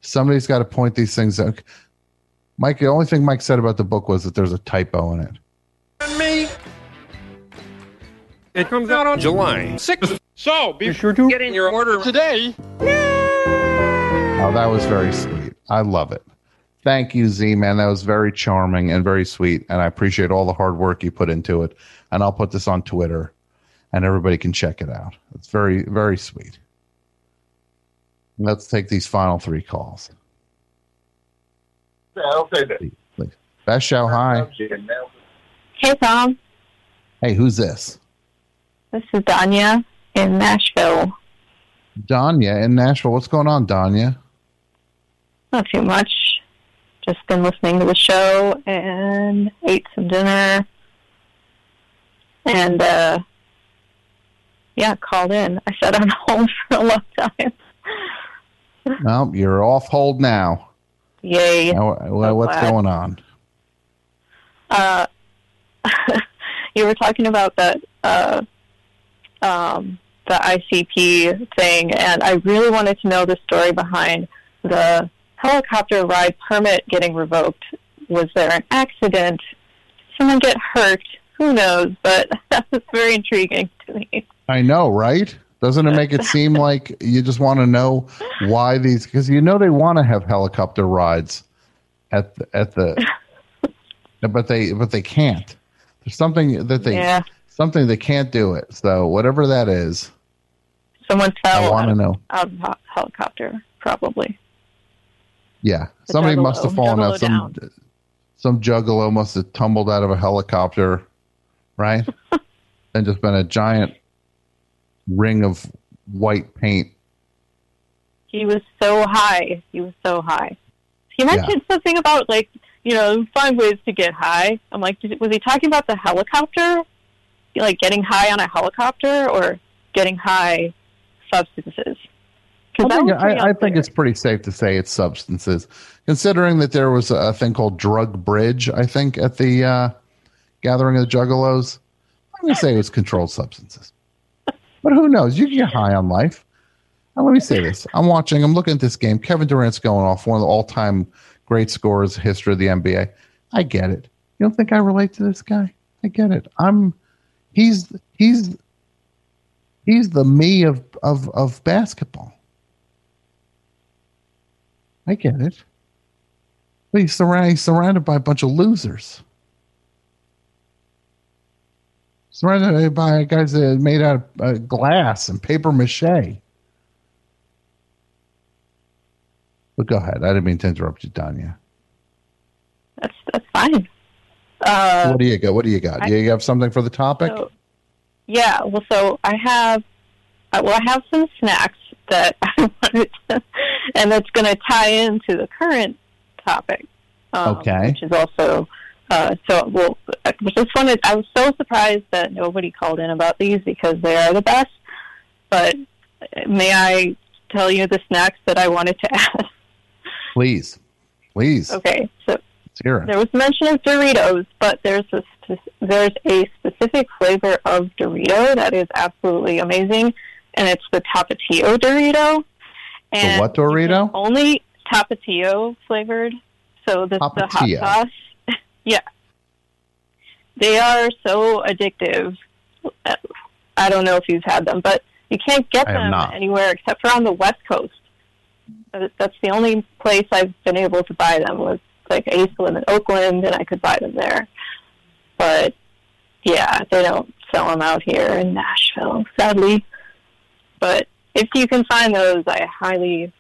Somebody's got to point these things out. Mike, the only thing Mike said about the book was that there's a typo in it. and me. It comes out on July 6th, so be sure to get in your order today. Oh, that was very sweet. I love it. Thank you, Z man. That was very charming and very sweet. And I appreciate all the hard work you put into it. And I'll put this on Twitter and everybody can check it out. It's very, very sweet. Let's take these final three calls. Yeah, I'll say this. Best show, hi. Hey, Tom. Hey, who's this? This is Danya in Nashville. Danya in Nashville. What's going on, Danya? Not too much. Just been listening to the show and ate some dinner. And, uh, yeah, called in. I sat on hold for a long time. Well, you're off hold now. Yay. Now, wha- what's glad. going on? Uh, you were talking about that, uh, um, the ICP thing, and I really wanted to know the story behind the helicopter ride permit getting revoked. Was there an accident? Did someone get hurt? Who knows? But that was very intriguing to me. I know, right? Doesn't it make it seem like you just want to know why these? Because you know they want to have helicopter rides at the, at the, but they but they can't. There's something that they Yeah. Something they can't do it. So whatever that is, Someone I fell want out to of, know. out of a helicopter, probably. Yeah, The somebody must have juggalo. fallen out. Juggalo Some some juggalo must have tumbled out of a helicopter, right? and just been a giant ring of white paint. He was so high. He was so high. He mentioned something about like you know find ways to get high. I'm like, was he talking about the helicopter, like getting high on a helicopter, or getting high substances? I think, I, I think it's pretty safe to say it's substances, considering that there was a thing called drug bridge. I think at the uh, gathering of the Juggalos, I'm going to say it was controlled substances. But who knows? You can get high on life. Now, let me say this: I'm watching. I'm looking at this game. Kevin Durant's going off one of the all-time great scorers history of the NBA. I get it. You don't think I relate to this guy? I get it. I'm. He's he's he's the me of of of basketball. I get it. But he's surrounded, he's surrounded by a bunch of losers. Surrounded by guys that are made out of uh, glass and paper mache. But go ahead. I didn't mean to interrupt you, Danya. That's that's fine. Uh, what do you got? What do you got? I- you have something for the topic? So, yeah, well, so I have, uh, well, I have some snacks that I wanted to, and that's going to tie into the current topic. Um, Okay. Which is also, uh, so, well, I just wanted, I was so surprised that nobody called in about these because they are the best, but may I tell you the snacks that I wanted to add? Please. Please. Okay, so Let's hear it. there was mention of Doritos, but there's a there's a specific flavor of Dorito that is absolutely amazing, and it's the Tapatio Dorito. And what Dorito? Only Tapatio flavored. So this the hot sauce. yeah, they are so addictive. I don't know if you've had them, but you can't get them not. anywhere except for on the West Coast. That's the only place I've been able to buy them was like I used to live in Oakland, and I could buy them there. But yeah, they don't sell them out here in Nashville, sadly. But if you can find those, I highly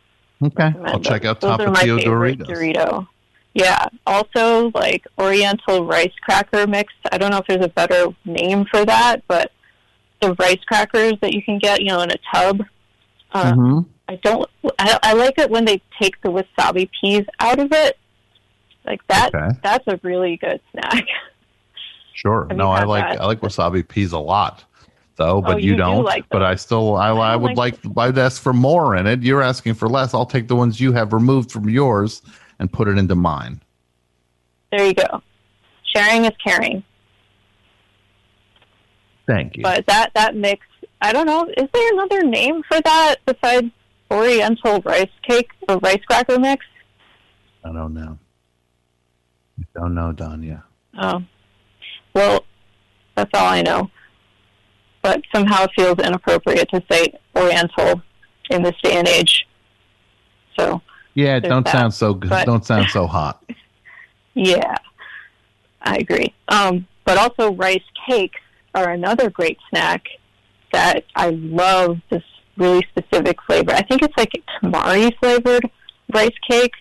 Okay. recommend I'll check those. out Those are my Tapatio favorite Doritos. Dorito. Yeah. Also, like Oriental rice cracker mix. I don't know if there's a better name for that, but the rice crackers that you can get, you know, in a tub. Uh, Mhm. I don't. I, I like it when they take the wasabi peas out of it. Like that. Okay. That's a really good snack. Sure. No, I like that? I like wasabi peas a lot, though. But Oh, you, you do don't. like but I still I, I, would like, I'd ask for more in it. You're asking for less. I'll take the ones you have removed from yours and put it into mine. There you go. Sharing is caring. Thank you. But that that mix, I don't know. Is there another name for that besides Oriental rice cake or rice cracker mix? I don't know. I don't know, Danya. Oh, well, that's all I know. But somehow it feels inappropriate to say Oriental in this day and age. So Yeah, don't that, sound so good. but- Don't sound so hot. Yeah, I agree. Um, but also rice cakes are another great snack that I love. This really specific flavor. I think it's like tamari flavored rice cake.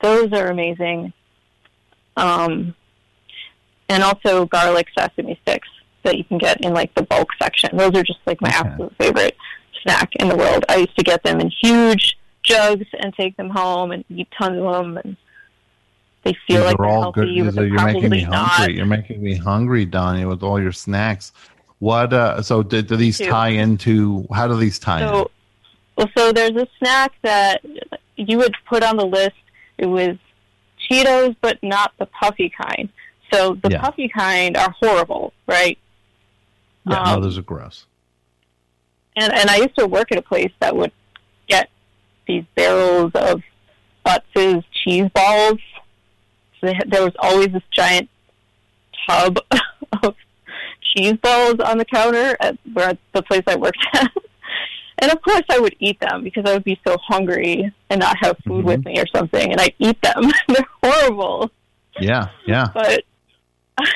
Those are amazing. Um, and also garlic sesame sticks that you can get in like the bulk section. Those are just like my absolute favorite snack in the world. I used to get them in huge jugs and take them home and eat tons of them and they feel These like they're all healthy, good. They're you're making me probably not. hungry. You're making me hungry, Danya, with all your snacks. What? Uh, so do, do these tie into? How do these tie in? So, well, so there's a snack that you would put on the list. It was Cheetos, but not the puffy kind. So the Yeah. puffy kind are horrible, right? Yeah, no, um, those are gross. And and I used to work at a place that would get these barrels of Utz's cheese balls. So had, there was always this giant tub of cheese balls on the counter at where the place I worked at. And of course, I would eat them because I would be so hungry and not have food with me or something, and I'd eat them. They're horrible. Yeah, yeah. But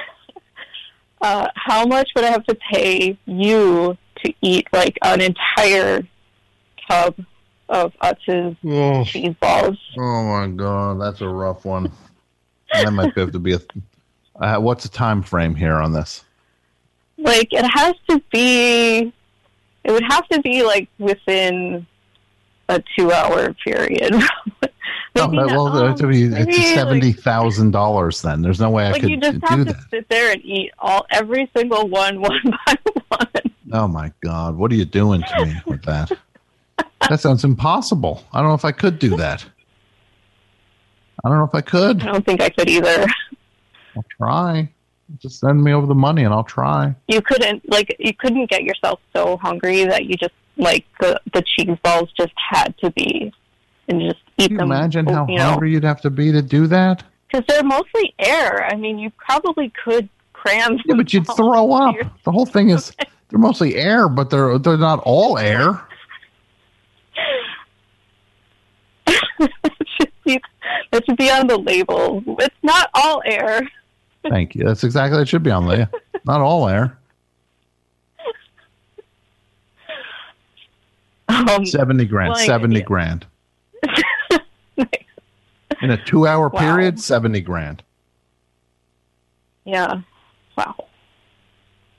uh, how much would I have to pay you to eat like an entire tub of Utz's Oh. cheese balls? Oh my god, that's a rough one. that might have to be a. Uh, what's the time frame here on this? Like it has to be. It would have to be like within a two-hour period. Oh, Maybe that- not- well, it's, um, maybe, it's like- seventy thousand dollars. Then there's no way I like could you just do have that. to sit there and eat all every single one one by one. Oh my god, what are you doing to me with that? that sounds impossible. I don't know if I could do that. I don't know if I could. I don't think I could either. I'll try. Just send me over the money and I'll try. You couldn't like you couldn't get yourself so hungry that you just like the the cheese balls just had to be and just eat Can you them. imagine how you know, hungry you'd have to be to do that? because they're mostly air. I mean, you probably could cram. Yeah, but you'd throw up. The whole thing is they're mostly air, but they're they're not all air. that should be on the label. It's not all air. Thank you. That's exactly it should be on there. Not all air. Um, Seventy grand. well, Seventy grand. In a two-hour Wow. period, seventy grand. Yeah. Wow.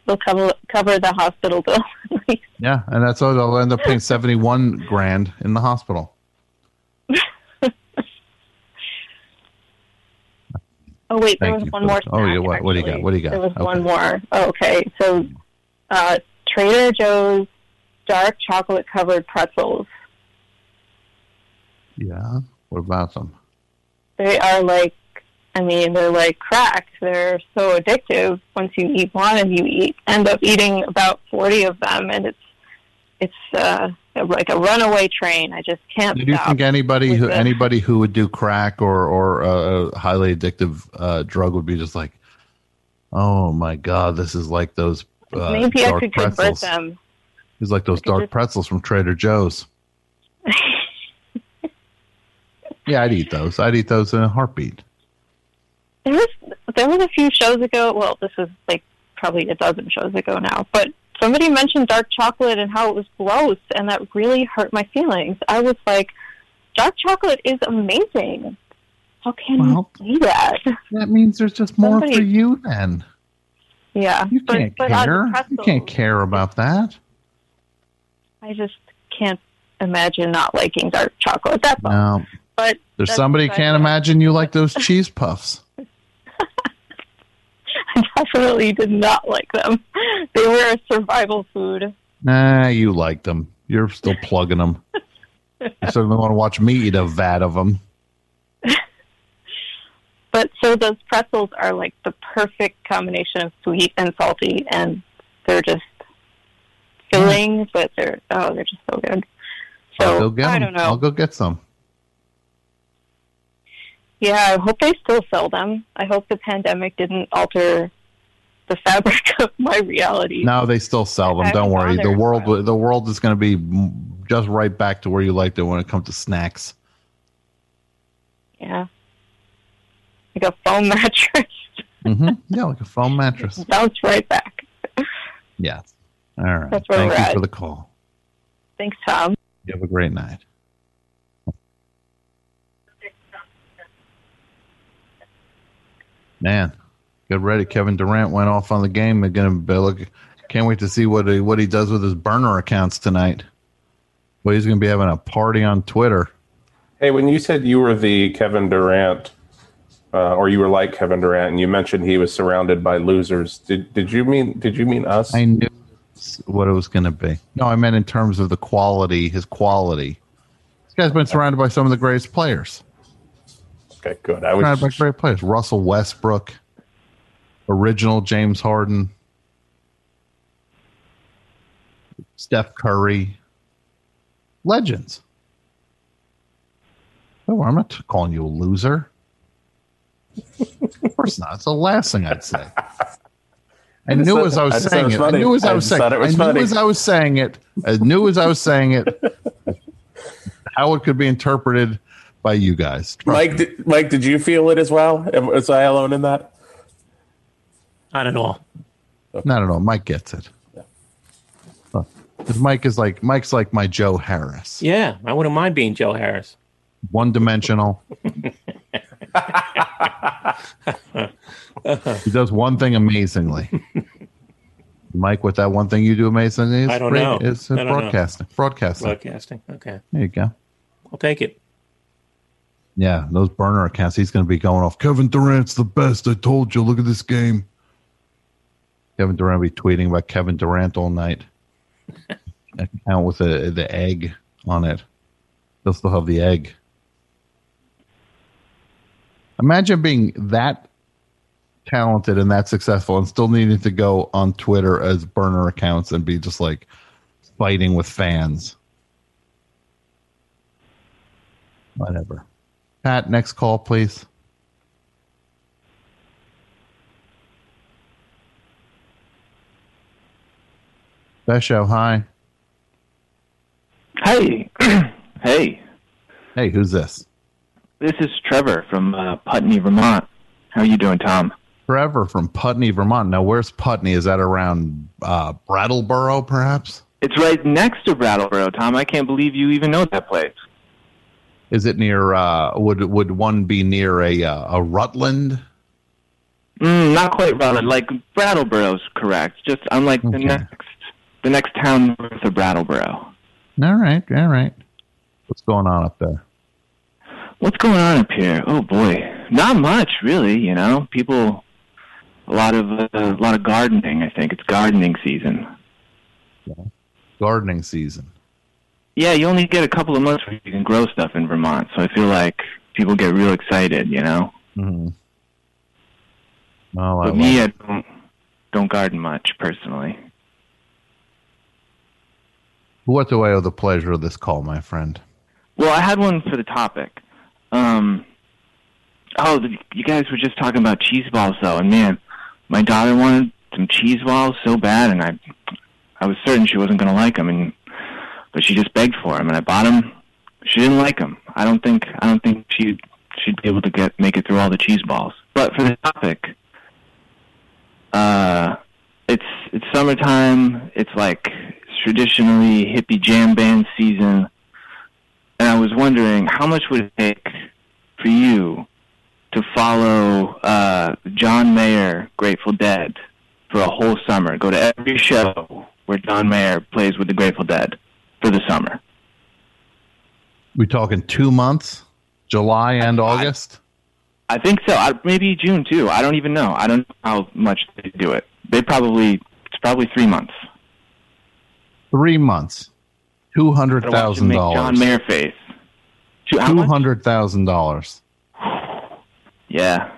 They'll cover cover the hospital bill. Yeah, and that's all. They'll end up paying seventy-one grand in the hospital. Oh wait, there Thank was you one more. oh, yeah, what- what do you got? What do you got? There was Okay. one more. Oh, okay, so uh, Trader Joe's dark chocolate covered pretzels. Yeah. What about them? They are like, I mean, they're like crack. They're so addictive. Once you eat one, and you eat end up eating about forty of them, and it's it's uh, like a runaway train. I just can't Do you think anybody who anybody who would do crack or or a highly addictive uh, drug would be just like, oh my god, this is like those uh, Maybe I could convert pretzels. them. It's like those dark pretzels from Trader Joe's. yeah, I'd eat those. I'd eat those in a heartbeat. There was there was a few shows ago. Well, this was like probably a dozen shows ago now. But somebody mentioned dark chocolate and how it was gross, and that really hurt my feelings. I was like, dark chocolate is amazing. How can Well, you say that? That means there's just more Somebody- for you then. Yeah, You but, can't but care. You can't care about that. I just can't imagine not liking dark chocolate. That's all. But There's somebody can't imagine you like those cheese puffs. I definitely did not like them. They were a survival food. Nah, you like them. You're still plugging them. You certainly want to watch me eat a vat of them. But so those pretzels are like the perfect combination of sweet and salty, and they're just filling, mm. but they're oh, they're just so good. I'll So go get I 'em. don't know. I'll go get some. Yeah, I hope they still sell them. I hope the pandemic didn't alter the fabric of my reality. No, they still sell them. I Don't worry. The world, the world is going to be just right back to where you liked it when it comes to snacks. Yeah, like a foam mattress hmm Yeah, like a foam mattress. bounce right back. Yeah. All right. That's where Thank we're you at. for the call. Thanks, Tom. You have a great night. Man, get ready. Kevin Durant went off on the game. Be look. Can't wait to see what he, what he does with his burner accounts tonight. Well, he's gonna be having a party on Twitter. Hey, when you said you were the Kevin Durant, uh, or you were like Kevin Durant, and you mentioned he was surrounded by losers, did did you mean did you mean us? I knew what it was going to be. No, I meant in terms of the quality, his quality. This guy's been surrounded by some of the greatest players. Okay, good. I was by great players. Russell Westbrook, original James Harden, Steph Curry, legends. Oh, I'm not calling you a loser. of course not. It's the last thing I'd say. I I knew as I was I saying it. I knew as I was saying. it I knew as I was saying it. I knew as I was saying it how it could be interpreted by you guys. Mike. Did, Mike, did you feel it as well? Am- Was I alone in that? Not at all. Not at all. Mike gets it. Because Mike is like Mike's like my Joe Harris, Yeah, I wouldn't mind being Joe Harris. one dimensional. he does one thing amazingly. Mike, what that one thing you do amazingly is I don't know. Is uh, I don't know. broadcasting. Broadcasting. Broadcasting. Okay, There you go. I'll take it. Yeah, those burner accounts. He's going to be going off. Kevin Durant's the best. I told you. Look at this game. Kevin Durant will be tweeting about Kevin Durant all night. Account with the the egg on it. They'll still have the egg. Imagine being that talented and that successful and still needing to go on Twitter as burner accounts and be just like fighting with fans. Whatever. Pat, next call, please. Besho, hi. Hey. hey. Hey, who's this? This is Trevor from uh, Putney, Vermont. How are you doing, Tom? Trevor from Putney, Vermont. Now, where's Putney? Is that around uh, Brattleboro, perhaps? It's right next to Brattleboro, Tom. I can't believe you even know that place. Is it near? Uh, would would one be near a uh, a Rutland? Mm, not quite Rutland. Like Brattleboro's correct. Just unlike the next the next town north of Brattleboro. All right, all right. What's going on up there? What's going on up here? Oh boy, not much really. You know, people, a lot of uh, a lot of gardening. I think it's gardening season. Gardening season. Yeah, you only get a couple of months where you can grow stuff in Vermont, so I feel like people get real excited. You know, Mm-hmm. Well, I but me, I don't don't garden much personally. what do I owe the pleasure of this call, my friend? Well, I had one for the topic. Um, oh, the, you guys were just talking about cheese balls, though, and man, my daughter wanted some cheese balls so bad, and I, I was certain she wasn't going to like them, and but she just begged for them, and I bought them. She didn't like them. I don't think I don't think she she'd be able to get make it through all the cheese balls. But for the topic, uh, it's it's summertime. It's like traditionally hippie jam band season and I was wondering how much would it take for you to follow uh, John Mayer, Grateful Dead, for a whole summer? Go to every show where John Mayer plays with the Grateful Dead for the summer. We talking two months, July and August. I think so. I, maybe June too. I don't even know. I don't know how much they do it. They probably it's probably three months. Three months, two hundred I want you to thousand dollars. John Mayer face. Two, how Two much? hundred thousand dollars Yeah,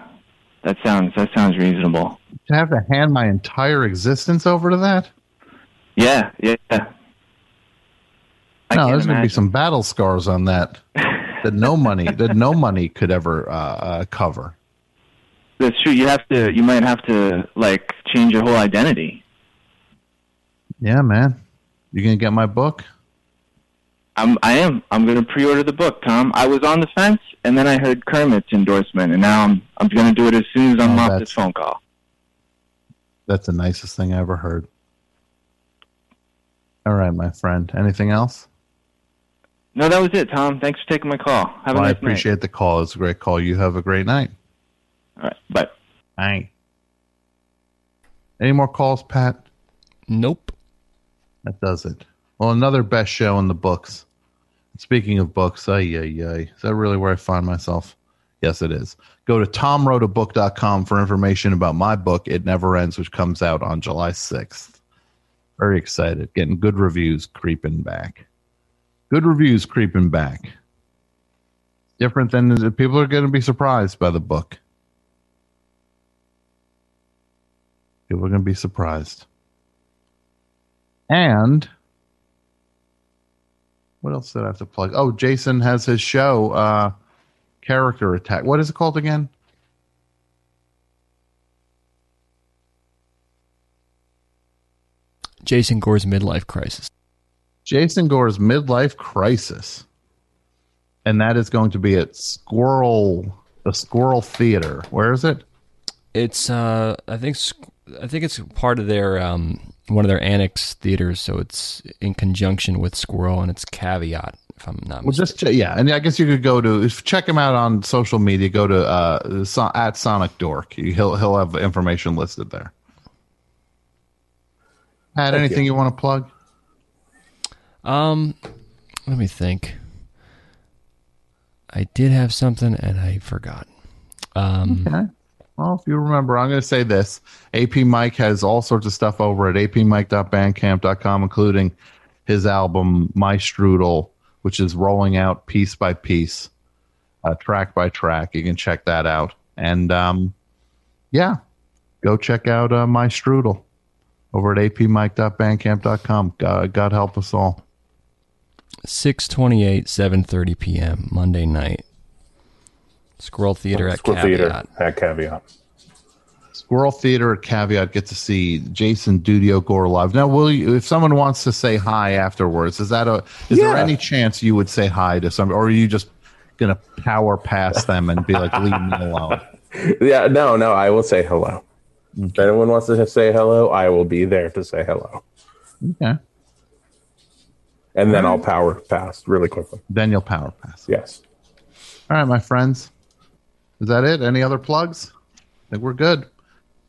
that sounds that sounds reasonable. to have to hand my entire existence over to that. Yeah, yeah. No, there's going to be some battle scars on that that no money that no money could ever uh, uh, cover. That's true. You have to. You might have to like change your whole identity. Yeah, man. You gonna get my book? I'm. I am. I'm going to pre-order the book, Tom. I was on the fence, and then I heard Kermit's endorsement, and now I'm. I'm going to do it as soon as I'm Oh, off this phone call. That's the nicest thing I ever heard. All right, my friend. Anything else? No, that was it, Tom. Thanks for taking my call. Have Well, a I nice I appreciate the call. It's a great call. You have a great night. All right. Bye. Bye. Any more calls, Pat? Nope. That does it. Well, another best show in the books. Speaking of books, ay, ay, ay. Is that really where I find myself? Yes, it is. Go to tomwroteabook.com for information about my book, It Never Ends, which comes out on July 6th. Very excited. Getting good reviews creeping back. Good reviews creeping back. Different than people are going to be surprised by the book. People are going to be surprised. And what else did I have to plug? Oh, Jason has his show, uh, Character Attack. What is it called again? Jason Gore's midlife crisis. Jason Gore's Midlife Crisis. And that is going to be at Squirrel, the Squirrel Theater. Where is it? It's uh, I think s- I think it's part of their um, one of their annex theaters, so it's in conjunction with Squirrel and it's Caveat, if I'm not Well, just ch- yeah, and I guess you could go to check him out on social media. Go to uh, so, at Sonic Dork. He'll he'll have information listed there. Pat, Thank anything you. you want to plug? Um, let me think. I did have something and I forgot. Um, Okay. Well, if you remember, I'm going to say this. AP Mike has all sorts of stuff over at apmike.bandcamp.com, including his album My Strudel, which is rolling out piece by piece, uh, track by track. You can check that out. And um, yeah, go check out uh, my strudel over at apmike.bandcamp.com. God, God help us all. 628, 7.30 p.m., Monday night. Squirrel Theater at Squirrel Caveat. Theater at Caveat. Squirrel Theater at Caveat get to see Jason Dudio Gore live. Now, will you, if someone wants to say hi afterwards, is that a is there any chance you would say hi to somebody, or are you just gonna power past them and be like, leave me alone? Yeah, no, no, I will say hello. If anyone wants to say hello, I will be there to say hello. Okay. And then I'll power pass really quickly. Then you'll power pass. Yes. All right, my friends. Is that it? Any other plugs? I think we're good.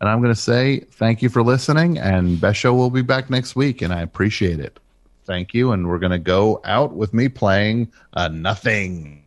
And I'm going to say thank you for listening, and Best Show will be back next week, and I appreciate it. Thank you, and we're going to go out with me playing uh, Nothing.